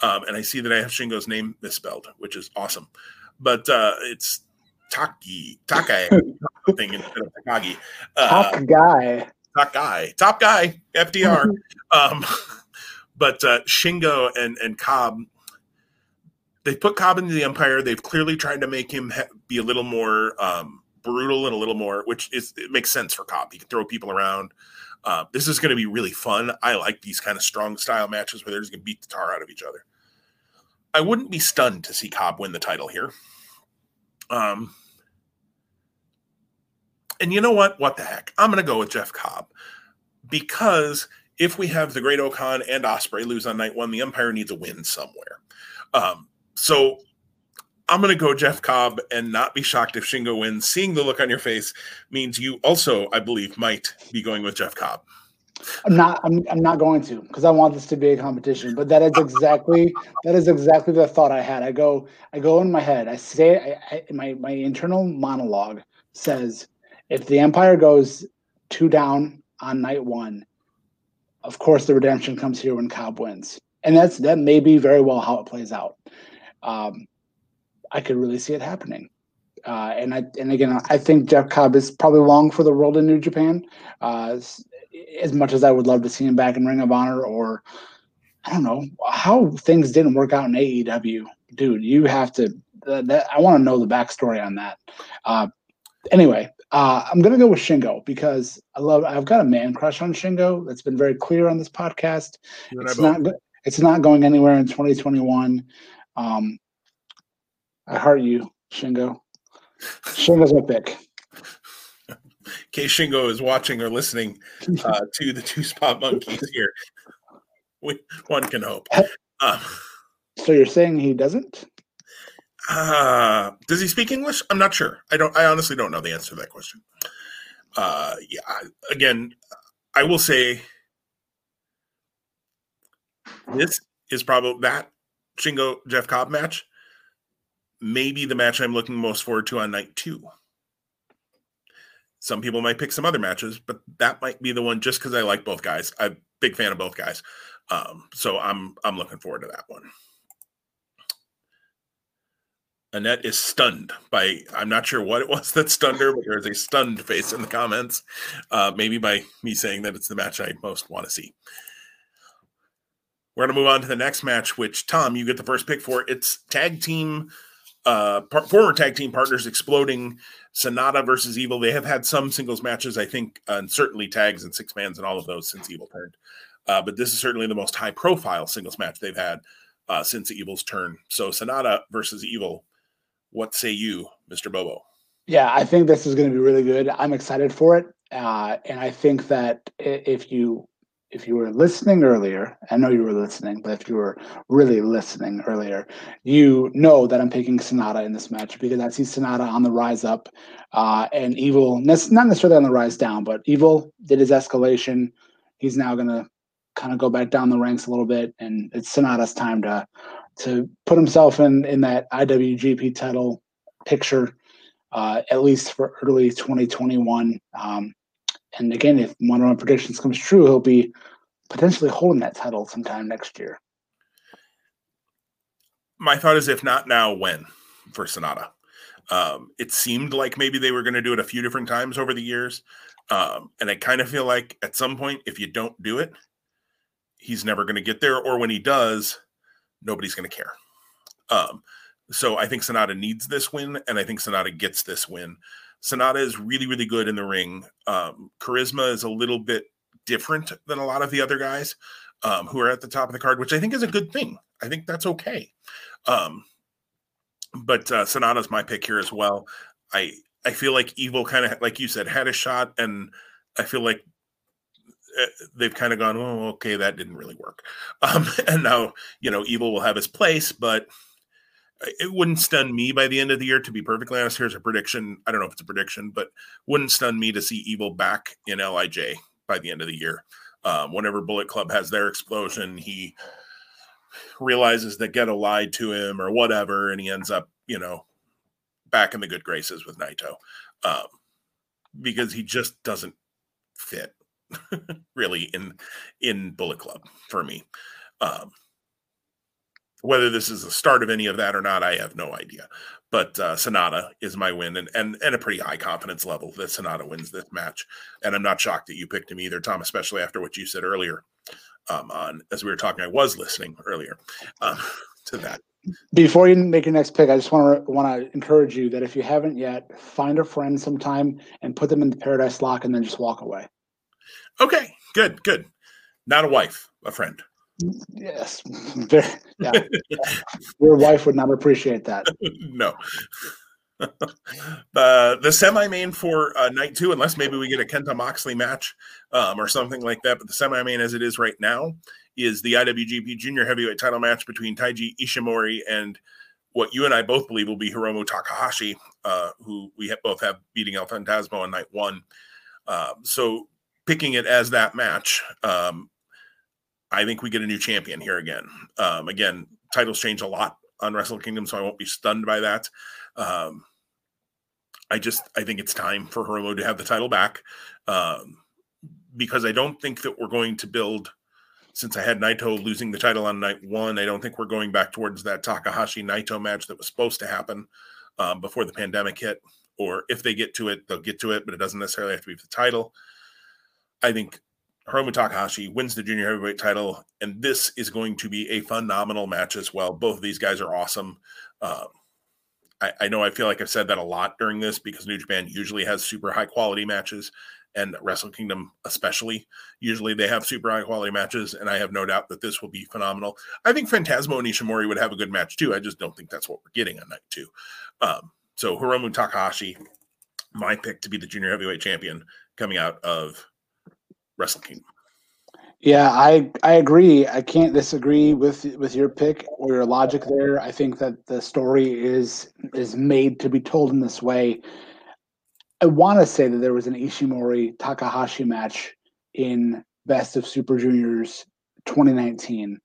Um, and I see that I have Shingo's name misspelled, which is awesome. But uh, it's Taki Takai thing instead of Takagi. Uh, Top guy. Top guy. Top guy. FDR. um, but uh, Shingo and and Cobb they've put Cobb into the Empire. They've clearly tried to make him be a little more um, brutal and a little more, which is it makes sense for Cobb. He can throw people around. Uh, this is going to be really fun. I like these kind of strong style matches where they're just going to beat the tar out of each other. I wouldn't be stunned to see Cobb win the title here. Um, and you know what? What the heck? I'm going to go with Jeff Cobb because if we have the Great O-Khan and Ospreay lose on night one, the Empire needs a win somewhere. Um, so I'm going to go Jeff Cobb and not be shocked if Shingo wins. Seeing the look on your face means you also, I believe, might be going with Jeff Cobb. I'm not. I'm, I'm not going to because I want this to be a competition. But that is exactly that is exactly the thought I had. I go. I go in my head. I say. I, I, my my internal monologue says, if the Empire goes two down on night one, of course the redemption comes here when Cobb wins, and that's that may be very well how it plays out um, I could really see it happening. Uh, and I and again, I think Jeff Cobb is probably long for the world in New Japan. Uh, as, as, much as I would love to see him back in Ring of Honor, or I don't know how things didn't work out in AEW, dude. You have to. Uh, that, I want to know the backstory on that. Uh, anyway, uh, I'm gonna go with Shingo because I love. I've got a man crush on Shingo. That's been very clear on this podcast. It's not. It's not going anywhere in 2021. Um, I heart you, Shingo. Shingo's my pick. In case Shingo is watching or listening uh, to the two spot monkeys here, we, one can hope. Um, so you're saying he doesn't? Uh, does he speak English? I'm not sure. I don't. I honestly don't know the answer to that question. Uh, yeah. Again, I will say this is probably that Shingo Jeff Cobb match, maybe the match I'm looking most forward to on night two. Some people might pick some other matches, but that might be the one just because I like both guys. I'm a big fan of both guys. Um, so I'm I'm looking forward to that one. Annette is stunned by I'm not sure what it was that stunned her, but there's a stunned face in the comments. Uh, maybe by me saying that it's the match I most want to see. We're going to move on to the next match, which Tom, you get the first pick for. It's tag team uh, par- former tag team partners exploding Sanada versus Evil. They have had some singles matches, I think, uh, and certainly tags and six mans and all of those since Evil turned. Uh, but this is certainly the most high profile singles match they've had uh, since Evil's turn. So Sanada versus Evil. What say you, Mr. Bobo? Yeah, I think this is going to be really good. I'm excited for it, uh, and I think that if you if you were listening earlier, I know you were listening, but if you were really listening earlier, you know that I'm picking Sanada in this match because I see Sanada on the rise up, uh, and Evil not necessarily on the rise down, but Evil did his escalation. He's now going to kind of go back down the ranks a little bit, and it's Sanada's time to to put himself in in that IWGP title picture, uh, at least for early 2021. Um, and again, if my predictions comes true, he'll be potentially holding that title sometime next year. My thought is, if not now, when for Sanada? Um, it seemed like maybe they were going to do it a few different times over the years. Um, and I kind of feel like at some point, if you don't do it, he's never going to get there. Or when he does, nobody's going to care. Um, so I think Sanada needs this win, and I think Sanada gets this win. Sanada is really, really good in the ring. Um, charisma is a little bit different than a lot of the other guys um, who are at the top of the card, which I think is a good thing. I think that's okay. Um, but uh, Sanada's my pick here as well. I I feel like Evil kind of, like you said, had a shot, and I feel like uh, they've kind of gone, oh, okay, that didn't really work. Um, and now, you know, Evil will have his place, but it wouldn't stun me by the end of the year, to be perfectly honest. Here's a prediction. I don't know if it's a prediction, but wouldn't stun me to see Evil back in LIJ by the end of the year. Um, whenever Bullet Club has their explosion, he realizes that Gedo lied to him or whatever, and he ends up, you know, back in the good graces with Naito um, because he just doesn't fit really in in Bullet Club for me. Um, whether this is the start of any of that or not, I have no idea. But uh, Sanada is my win, and, and and a pretty high confidence level that Sanada wins this match. And I'm not shocked that you picked him either, Tom, especially after what you said earlier. Um, on as we were talking, I was listening earlier um, to that. Before you make your next pick, I just want to want to encourage you that if you haven't yet, find a friend sometime and put them in the paradise lock, and then just walk away. Okay, good, good. Not a wife, a friend. Yes. yeah. Your wife would not appreciate that. no. uh, the semi main for uh, night two, unless maybe we get a Kenta Moxley match um, or something like that, but the semi main as it is right now is the IWGP Junior Heavyweight title match between Taiji Ishimori and what you and I both believe will be Hiromu Takahashi, uh, who we have both have beating El Phantasmo on night one. Um, so picking it as that match, um, I think we get a new champion here again. Um, again, titles change a lot on Wrestle Kingdom, so I won't be stunned by that. Um, I just I think it's time for Hiromu to have the title back um, because I don't think that we're going to build. Since I had Naito losing the title on night one, I don't think we're going back towards that Takahashi Naito match that was supposed to happen um, before the pandemic hit. Or if they get to it, they'll get to it, but it doesn't necessarily have to be the title. I think Hiromu Takahashi wins the junior heavyweight title, and this is going to be a phenomenal match as well. Both of these guys are awesome. Um, I, I, know I feel like I've said that a lot during this because New Japan usually has super high quality matches, and Wrestle Kingdom especially. Usually they have super high quality matches, and I have no doubt that this will be phenomenal. I think Phantasmo and Ishimori would have a good match too. I just don't think that's what we're getting on night two. Um, so Hiromu Takahashi, my pick to be the junior heavyweight champion coming out of Wrestle Kingdom. Yeah, I I agree. I can't disagree with with your pick or your logic there. I think that the story is is made to be told in this way. I want to say that there was an Ishimori Takahashi match in Best of Super Juniors 2019.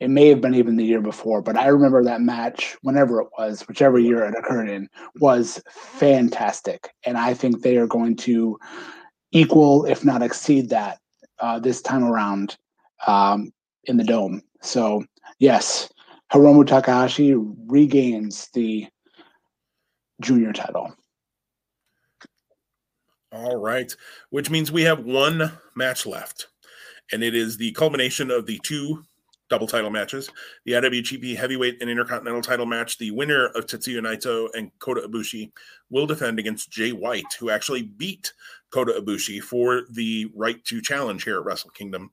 It may have been even the year before, but I remember that match, whenever it was, whichever year it occurred in, was fantastic. And I think they are going to equal, if not exceed that uh, this time around um, in the dome. So yes, Hiromu Takahashi regains the junior title. All right, which means we have one match left, and it is the culmination of the two double title matches. The IWGP Heavyweight and Intercontinental title match. The winner of Tetsuya Naito and Kota Ibushi will defend against Jay White, who actually beat Kota Ibushi for the right to challenge here at Wrestle Kingdom,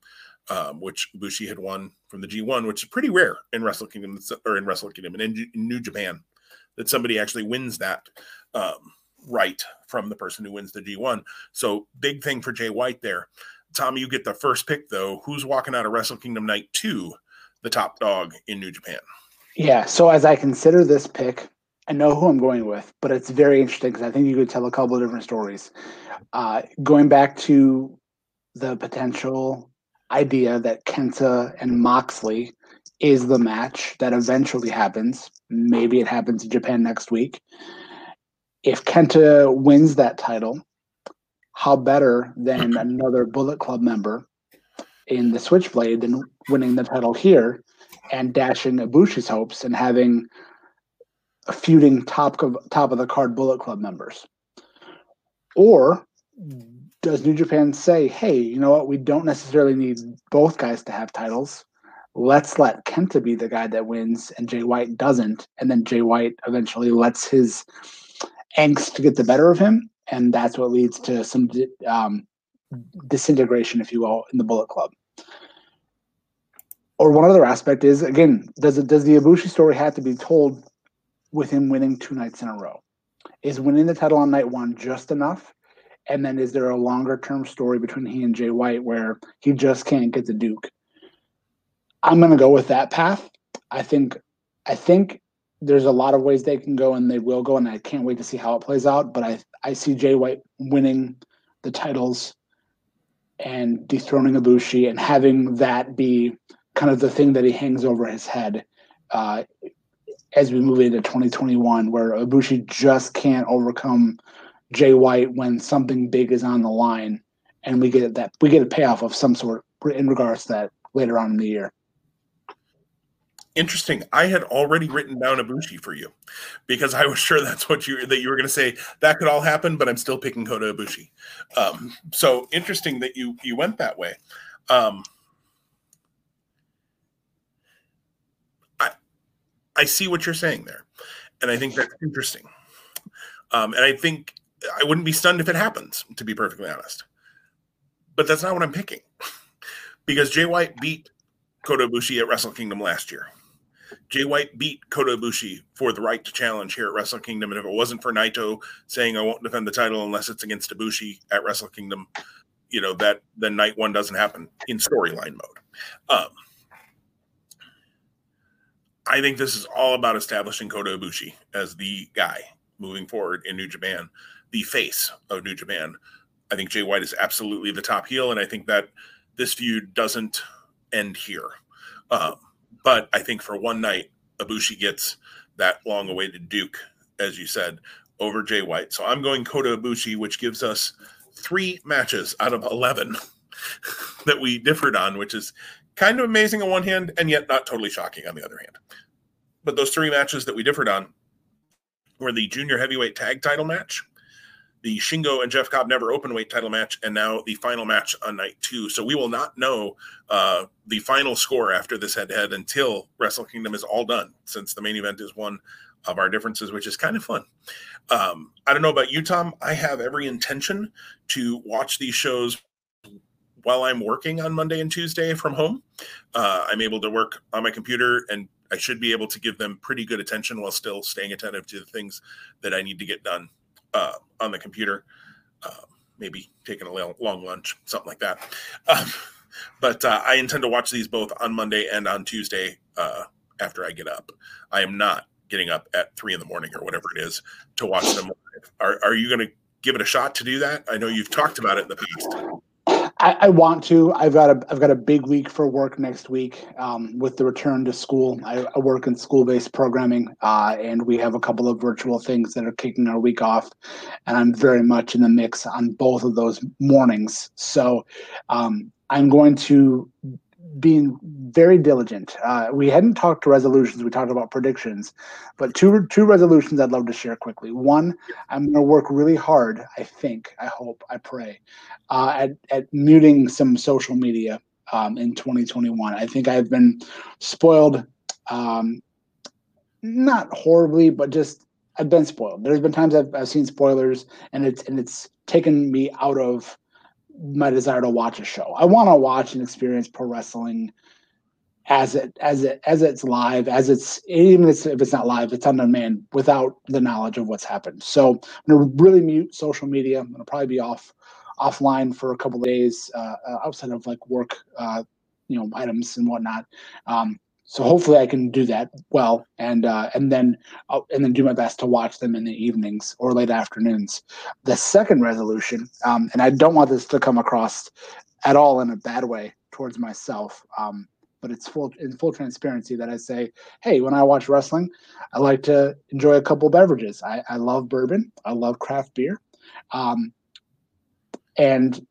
um, which Ibushi had won from the G1, which is pretty rare in Wrestle Kingdom or in Wrestle Kingdom and in, New Japan that somebody actually wins that um, right from the person who wins the G1. So big thing for Jay White there. Tom, you get the first pick though. Who's walking out of Wrestle Kingdom Night 2, the top dog in New Japan? Yeah, so as I consider this pick, I know who I'm going with, but it's very interesting because I think you could tell a couple of different stories. Uh, going back to the potential idea that Kenta and Moxley is the match that eventually happens. Maybe it happens in Japan next week. If Kenta wins that title, how better than another Bullet Club member in the Switchblade than winning the title here and dashing Ibushi's hopes and having a feuding top of top of the card Bullet Club members? Or does New Japan say, hey, you know what? We don't necessarily need both guys to have titles. Let's let Kenta be the guy that wins and Jay White doesn't. And then Jay White eventually lets his angst get the better of him. And that's what leads to some um, disintegration, if you will, in the Bullet Club. Or one other aspect is again, does it does the Ibushi story have to be told with him winning two nights in a row? Is winning the title on night one just enough? And then is there a longer term story between he and Jay White where he just can't get the Duke? I'm gonna go with that path. I think I think there's a lot of ways they can go and they will go, and I can't wait to see how it plays out. But I I see Jay White winning the titles and dethroning Ibushi and having that be kind of the thing that he hangs over his head uh, as we move into 2021, where Ibushi just can't overcome Jay White when something big is on the line, and we get that we get a payoff of some sort in regards to that later on in the year. Interesting. I had already written down Ibushi for you because I was sure that's what you that you were going to say. That could all happen, but I'm still picking Kota Ibushi. Um, so interesting that you you went that way. Um, I I see what you're saying there, and I think that's interesting. Um, and I think I wouldn't be stunned if it happens, to be perfectly honest. But that's not what I'm picking. because Jay White beat Kota Ibushi at Wrestle Kingdom last year. Jay White beat Kota Ibushi for the right to challenge here at Wrestle Kingdom. And if it wasn't for Naito saying I won't defend the title unless it's against Ibushi at Wrestle Kingdom, you know, that then night one doesn't happen in storyline mode. Um, I think this is all about establishing Kota Ibushi as the guy moving forward in New Japan the face of New Japan. I think Jay White is absolutely the top heel, and I think that this feud doesn't end here. Um, but I think for one night, Ibushi gets that long-awaited Duke, as you said, over Jay White. So I'm going Kota Ibushi, which gives us three matches out of eleven that we differed on, which is kind of amazing on one hand, and yet not totally shocking on the other hand. But those three matches that we differed on were the junior heavyweight tag title match, the Shingo and Jeff Cobb NEVER Openweight title match, and now the final match on night two. So we will not know uh, the final score after this head to head until Wrestle Kingdom is all done, since the main event is one of our differences, which is kind of fun. Um, I don't know about you, Tom. I have every intention to watch these shows while I'm working on Monday and Tuesday from home. Uh, I'm able to work on my computer and I should be able to give them pretty good attention while still staying attentive to the things that I need to get done uh, on the computer, uh, maybe taking a long lunch, something like that. Um, but uh, I intend to watch these both on Monday and on Tuesday uh, after I get up. I am not getting up at three in the morning or whatever it is to watch them. Are, are you going to give it a shot to do that? I know you've talked about it in the past. I, I, want to. I've got a I've got a big week for work next week um, with the return to school. I, I work in school based programming, uh, and we have a couple of virtual things that are kicking our week off, and I'm very much in the mix on both of those mornings. So um, I'm going to being very diligent. Uh, we hadn't talked to resolutions. We talked about predictions, but two two resolutions I'd love to share quickly. One, I'm going to work really hard. I think, I hope, I pray, uh, at at muting some social media um, in 2021. I think I've been spoiled, um, not horribly, but just I've been spoiled. There's been times I've, I've seen spoilers, and it's and it's taken me out of my desire to watch a show. I want to watch and experience pro wrestling as it as it as it's live, as it's even if it's not live, it's on demand without the knowledge of what's happened. So I'm gonna really mute social media. I'm gonna probably be off offline for a couple of days uh, uh, outside of like work, uh, you know, items and whatnot. Um, so hopefully I can do that well, and uh, and then I'll, and then do my best to watch them in the evenings or late afternoons. The second resolution, um, and I don't want this to come across at all in a bad way towards myself, um, but it's full in full transparency that I say, hey, when I watch wrestling, I like to enjoy a couple beverages. I, I love bourbon, I love craft beer, um, and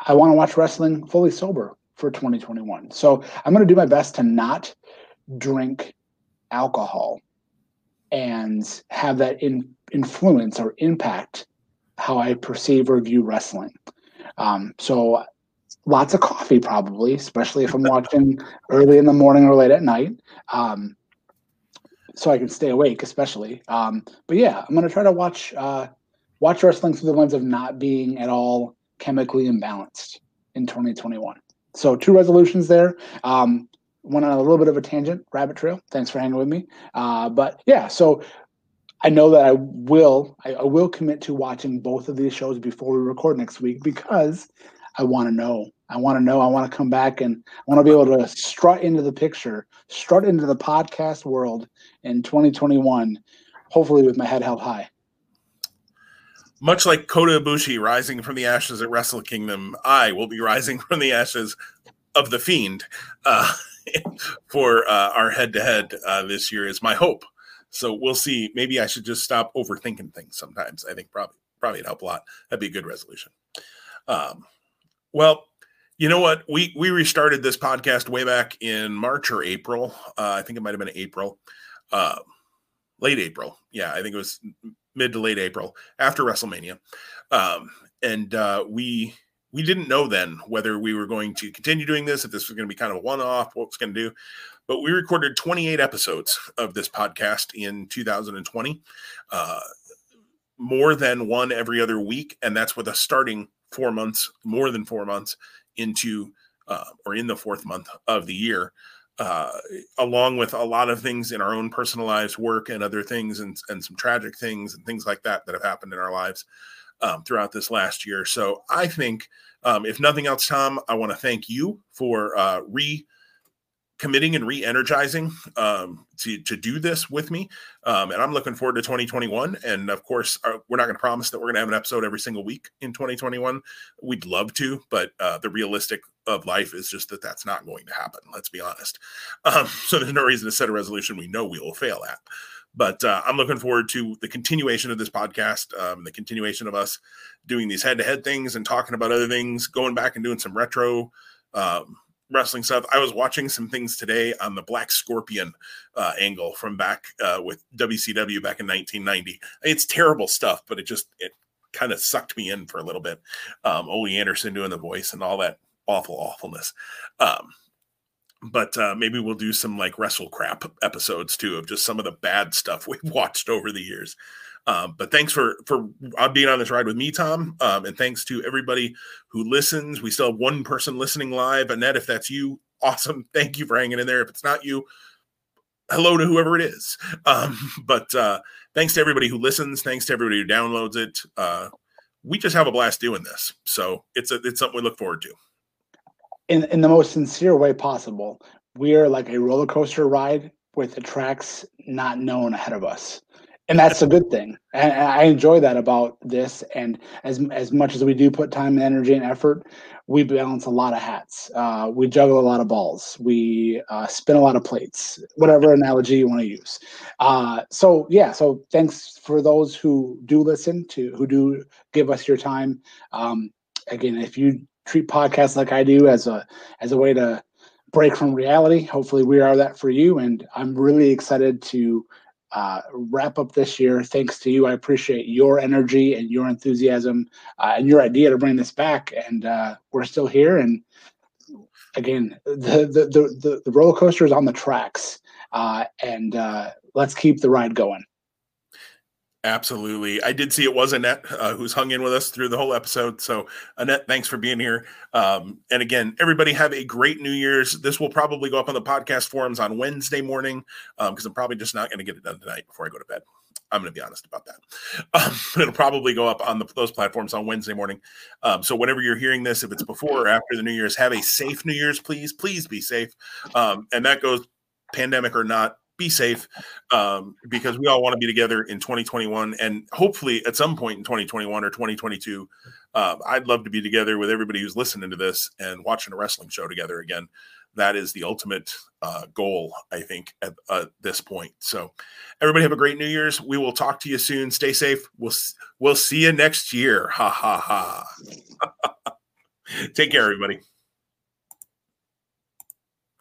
I want to watch wrestling fully sober for 2021. So I'm going to do my best to not drink alcohol and have that in, influence or impact how I perceive or view wrestling. Um, so lots of coffee, probably, especially if I'm watching early in the morning or late at night. Um, so I can stay awake, especially. Um, but yeah, I'm going to try to watch uh, watch wrestling through the lens of not being at all chemically imbalanced in 2021. So two resolutions there. Um, went on a little bit of a tangent, rabbit trail. Thanks for hanging with me. Uh, but yeah, so I know that I will I, I, will commit to watching both of these shows before we record next week because I want to know. I want to know. I want to come back and I want to be able to strut into the picture, strut into the podcast world in 2021, hopefully with my head held high much like Kota Ibushi rising from the ashes at Wrestle Kingdom, I will be rising from the ashes of the Fiend uh, for uh, our head to head this year. Is my hope. So we'll see. Maybe I should just stop overthinking things sometimes. I think probably probably it'd help a lot. That'd be a good resolution. Um, well, you know what? We we restarted this podcast way back in March or April. Uh, I think it might have been April, uh, late April. Yeah, I think it was mid to late April after WrestleMania, um, and uh, we we didn't know then whether we were going to continue doing this, if this was going to be kind of a one off, what was going to do. But we recorded 28 episodes of this podcast in 2020, uh, more than one every other week, and that's with us starting four months, more than four months into uh, or in the fourth month of the year uh, along with a lot of things in our own personal lives, work and other things, and, and some tragic things and things like that that have happened in our lives um, throughout this last year. So I think, um, if nothing else, Tom, I want to thank you for uh, re committing and re-energizing um, to, to do this with me. Um, and i'm looking forward to 2021 and of course uh, we're not going to promise that we're going to have an episode every single week in 2021 we'd love to but uh, the realistic of life is just that that's not going to happen let's be honest. Um, so there's no reason to set a resolution we know we will fail at. But uh, i'm looking forward to the continuation of this podcast um, the continuation of us doing these head-to-head things and talking about other things going back and doing some retro um, wrestling stuff. I was watching some things today on the Black Scorpion uh, angle from back uh, with WCW back in 1990. It's terrible stuff, but it just it kind of sucked me in for a little bit. Um, Ole Anderson doing the voice and all that awful awfulness. Um, but uh, maybe we'll do some like wrestle crap episodes too of just some of the bad stuff we've watched over the years. Um, but thanks for for uh, being on this ride with me, Tom, um, and thanks to everybody who listens. We still have one person listening live, Annette. If that's you, awesome. Thank you for hanging in there. If it's not you, hello to whoever it is. Um, but uh, thanks to everybody who listens. Thanks to everybody who downloads it. Uh, we just have a blast doing this, so it's a, it's something we look forward to. In in the most sincere way possible, we are like a roller coaster ride with the tracks not known ahead of us and that's a good thing. And I enjoy that about this. And as as much as we do put time and energy and effort, we balance a lot of hats. Uh, we juggle a lot of balls. We uh, spin a lot of plates. Whatever analogy you want to use. Uh, so yeah. So thanks for those who do listen to who do give us your time. Um, again, if you treat podcasts like I do as a as a way to break from reality, hopefully we are that for you. And I'm really excited to uh, wrap up this year. Thanks to you. I appreciate your energy and your enthusiasm uh, and your idea to bring this back. And uh, we're still here. And again, the the the, the roller coaster is on the tracks, uh, and uh, let's keep the ride going. Absolutely. I did see it was Annette uh, who's hung in with us through the whole episode. So, Annette, thanks for being here. Um, and again, everybody have a great New Year's. This will probably go up on the podcast forums on Wednesday morning because um, I'm probably just not going to get it done tonight before I go to bed. I'm going to be honest about that. Um, it'll probably go up on the, those platforms on Wednesday morning. Um, so whenever you're hearing this, if it's before or after the New Year's, have a safe New Year's, please. Please be safe. Um, and that goes pandemic or not. Be safe um, because we all want to be together in 2021 and hopefully at some point in 2021 or 2022. Uh, I'd love to be together with everybody who's listening to this and watching a wrestling show together again that is the ultimate uh, goal, I think, at uh, this point. So, everybody have a great New Year's. We will talk to you soon. Stay safe. We'll we'll see you next year. Ha ha ha. Take care, everybody.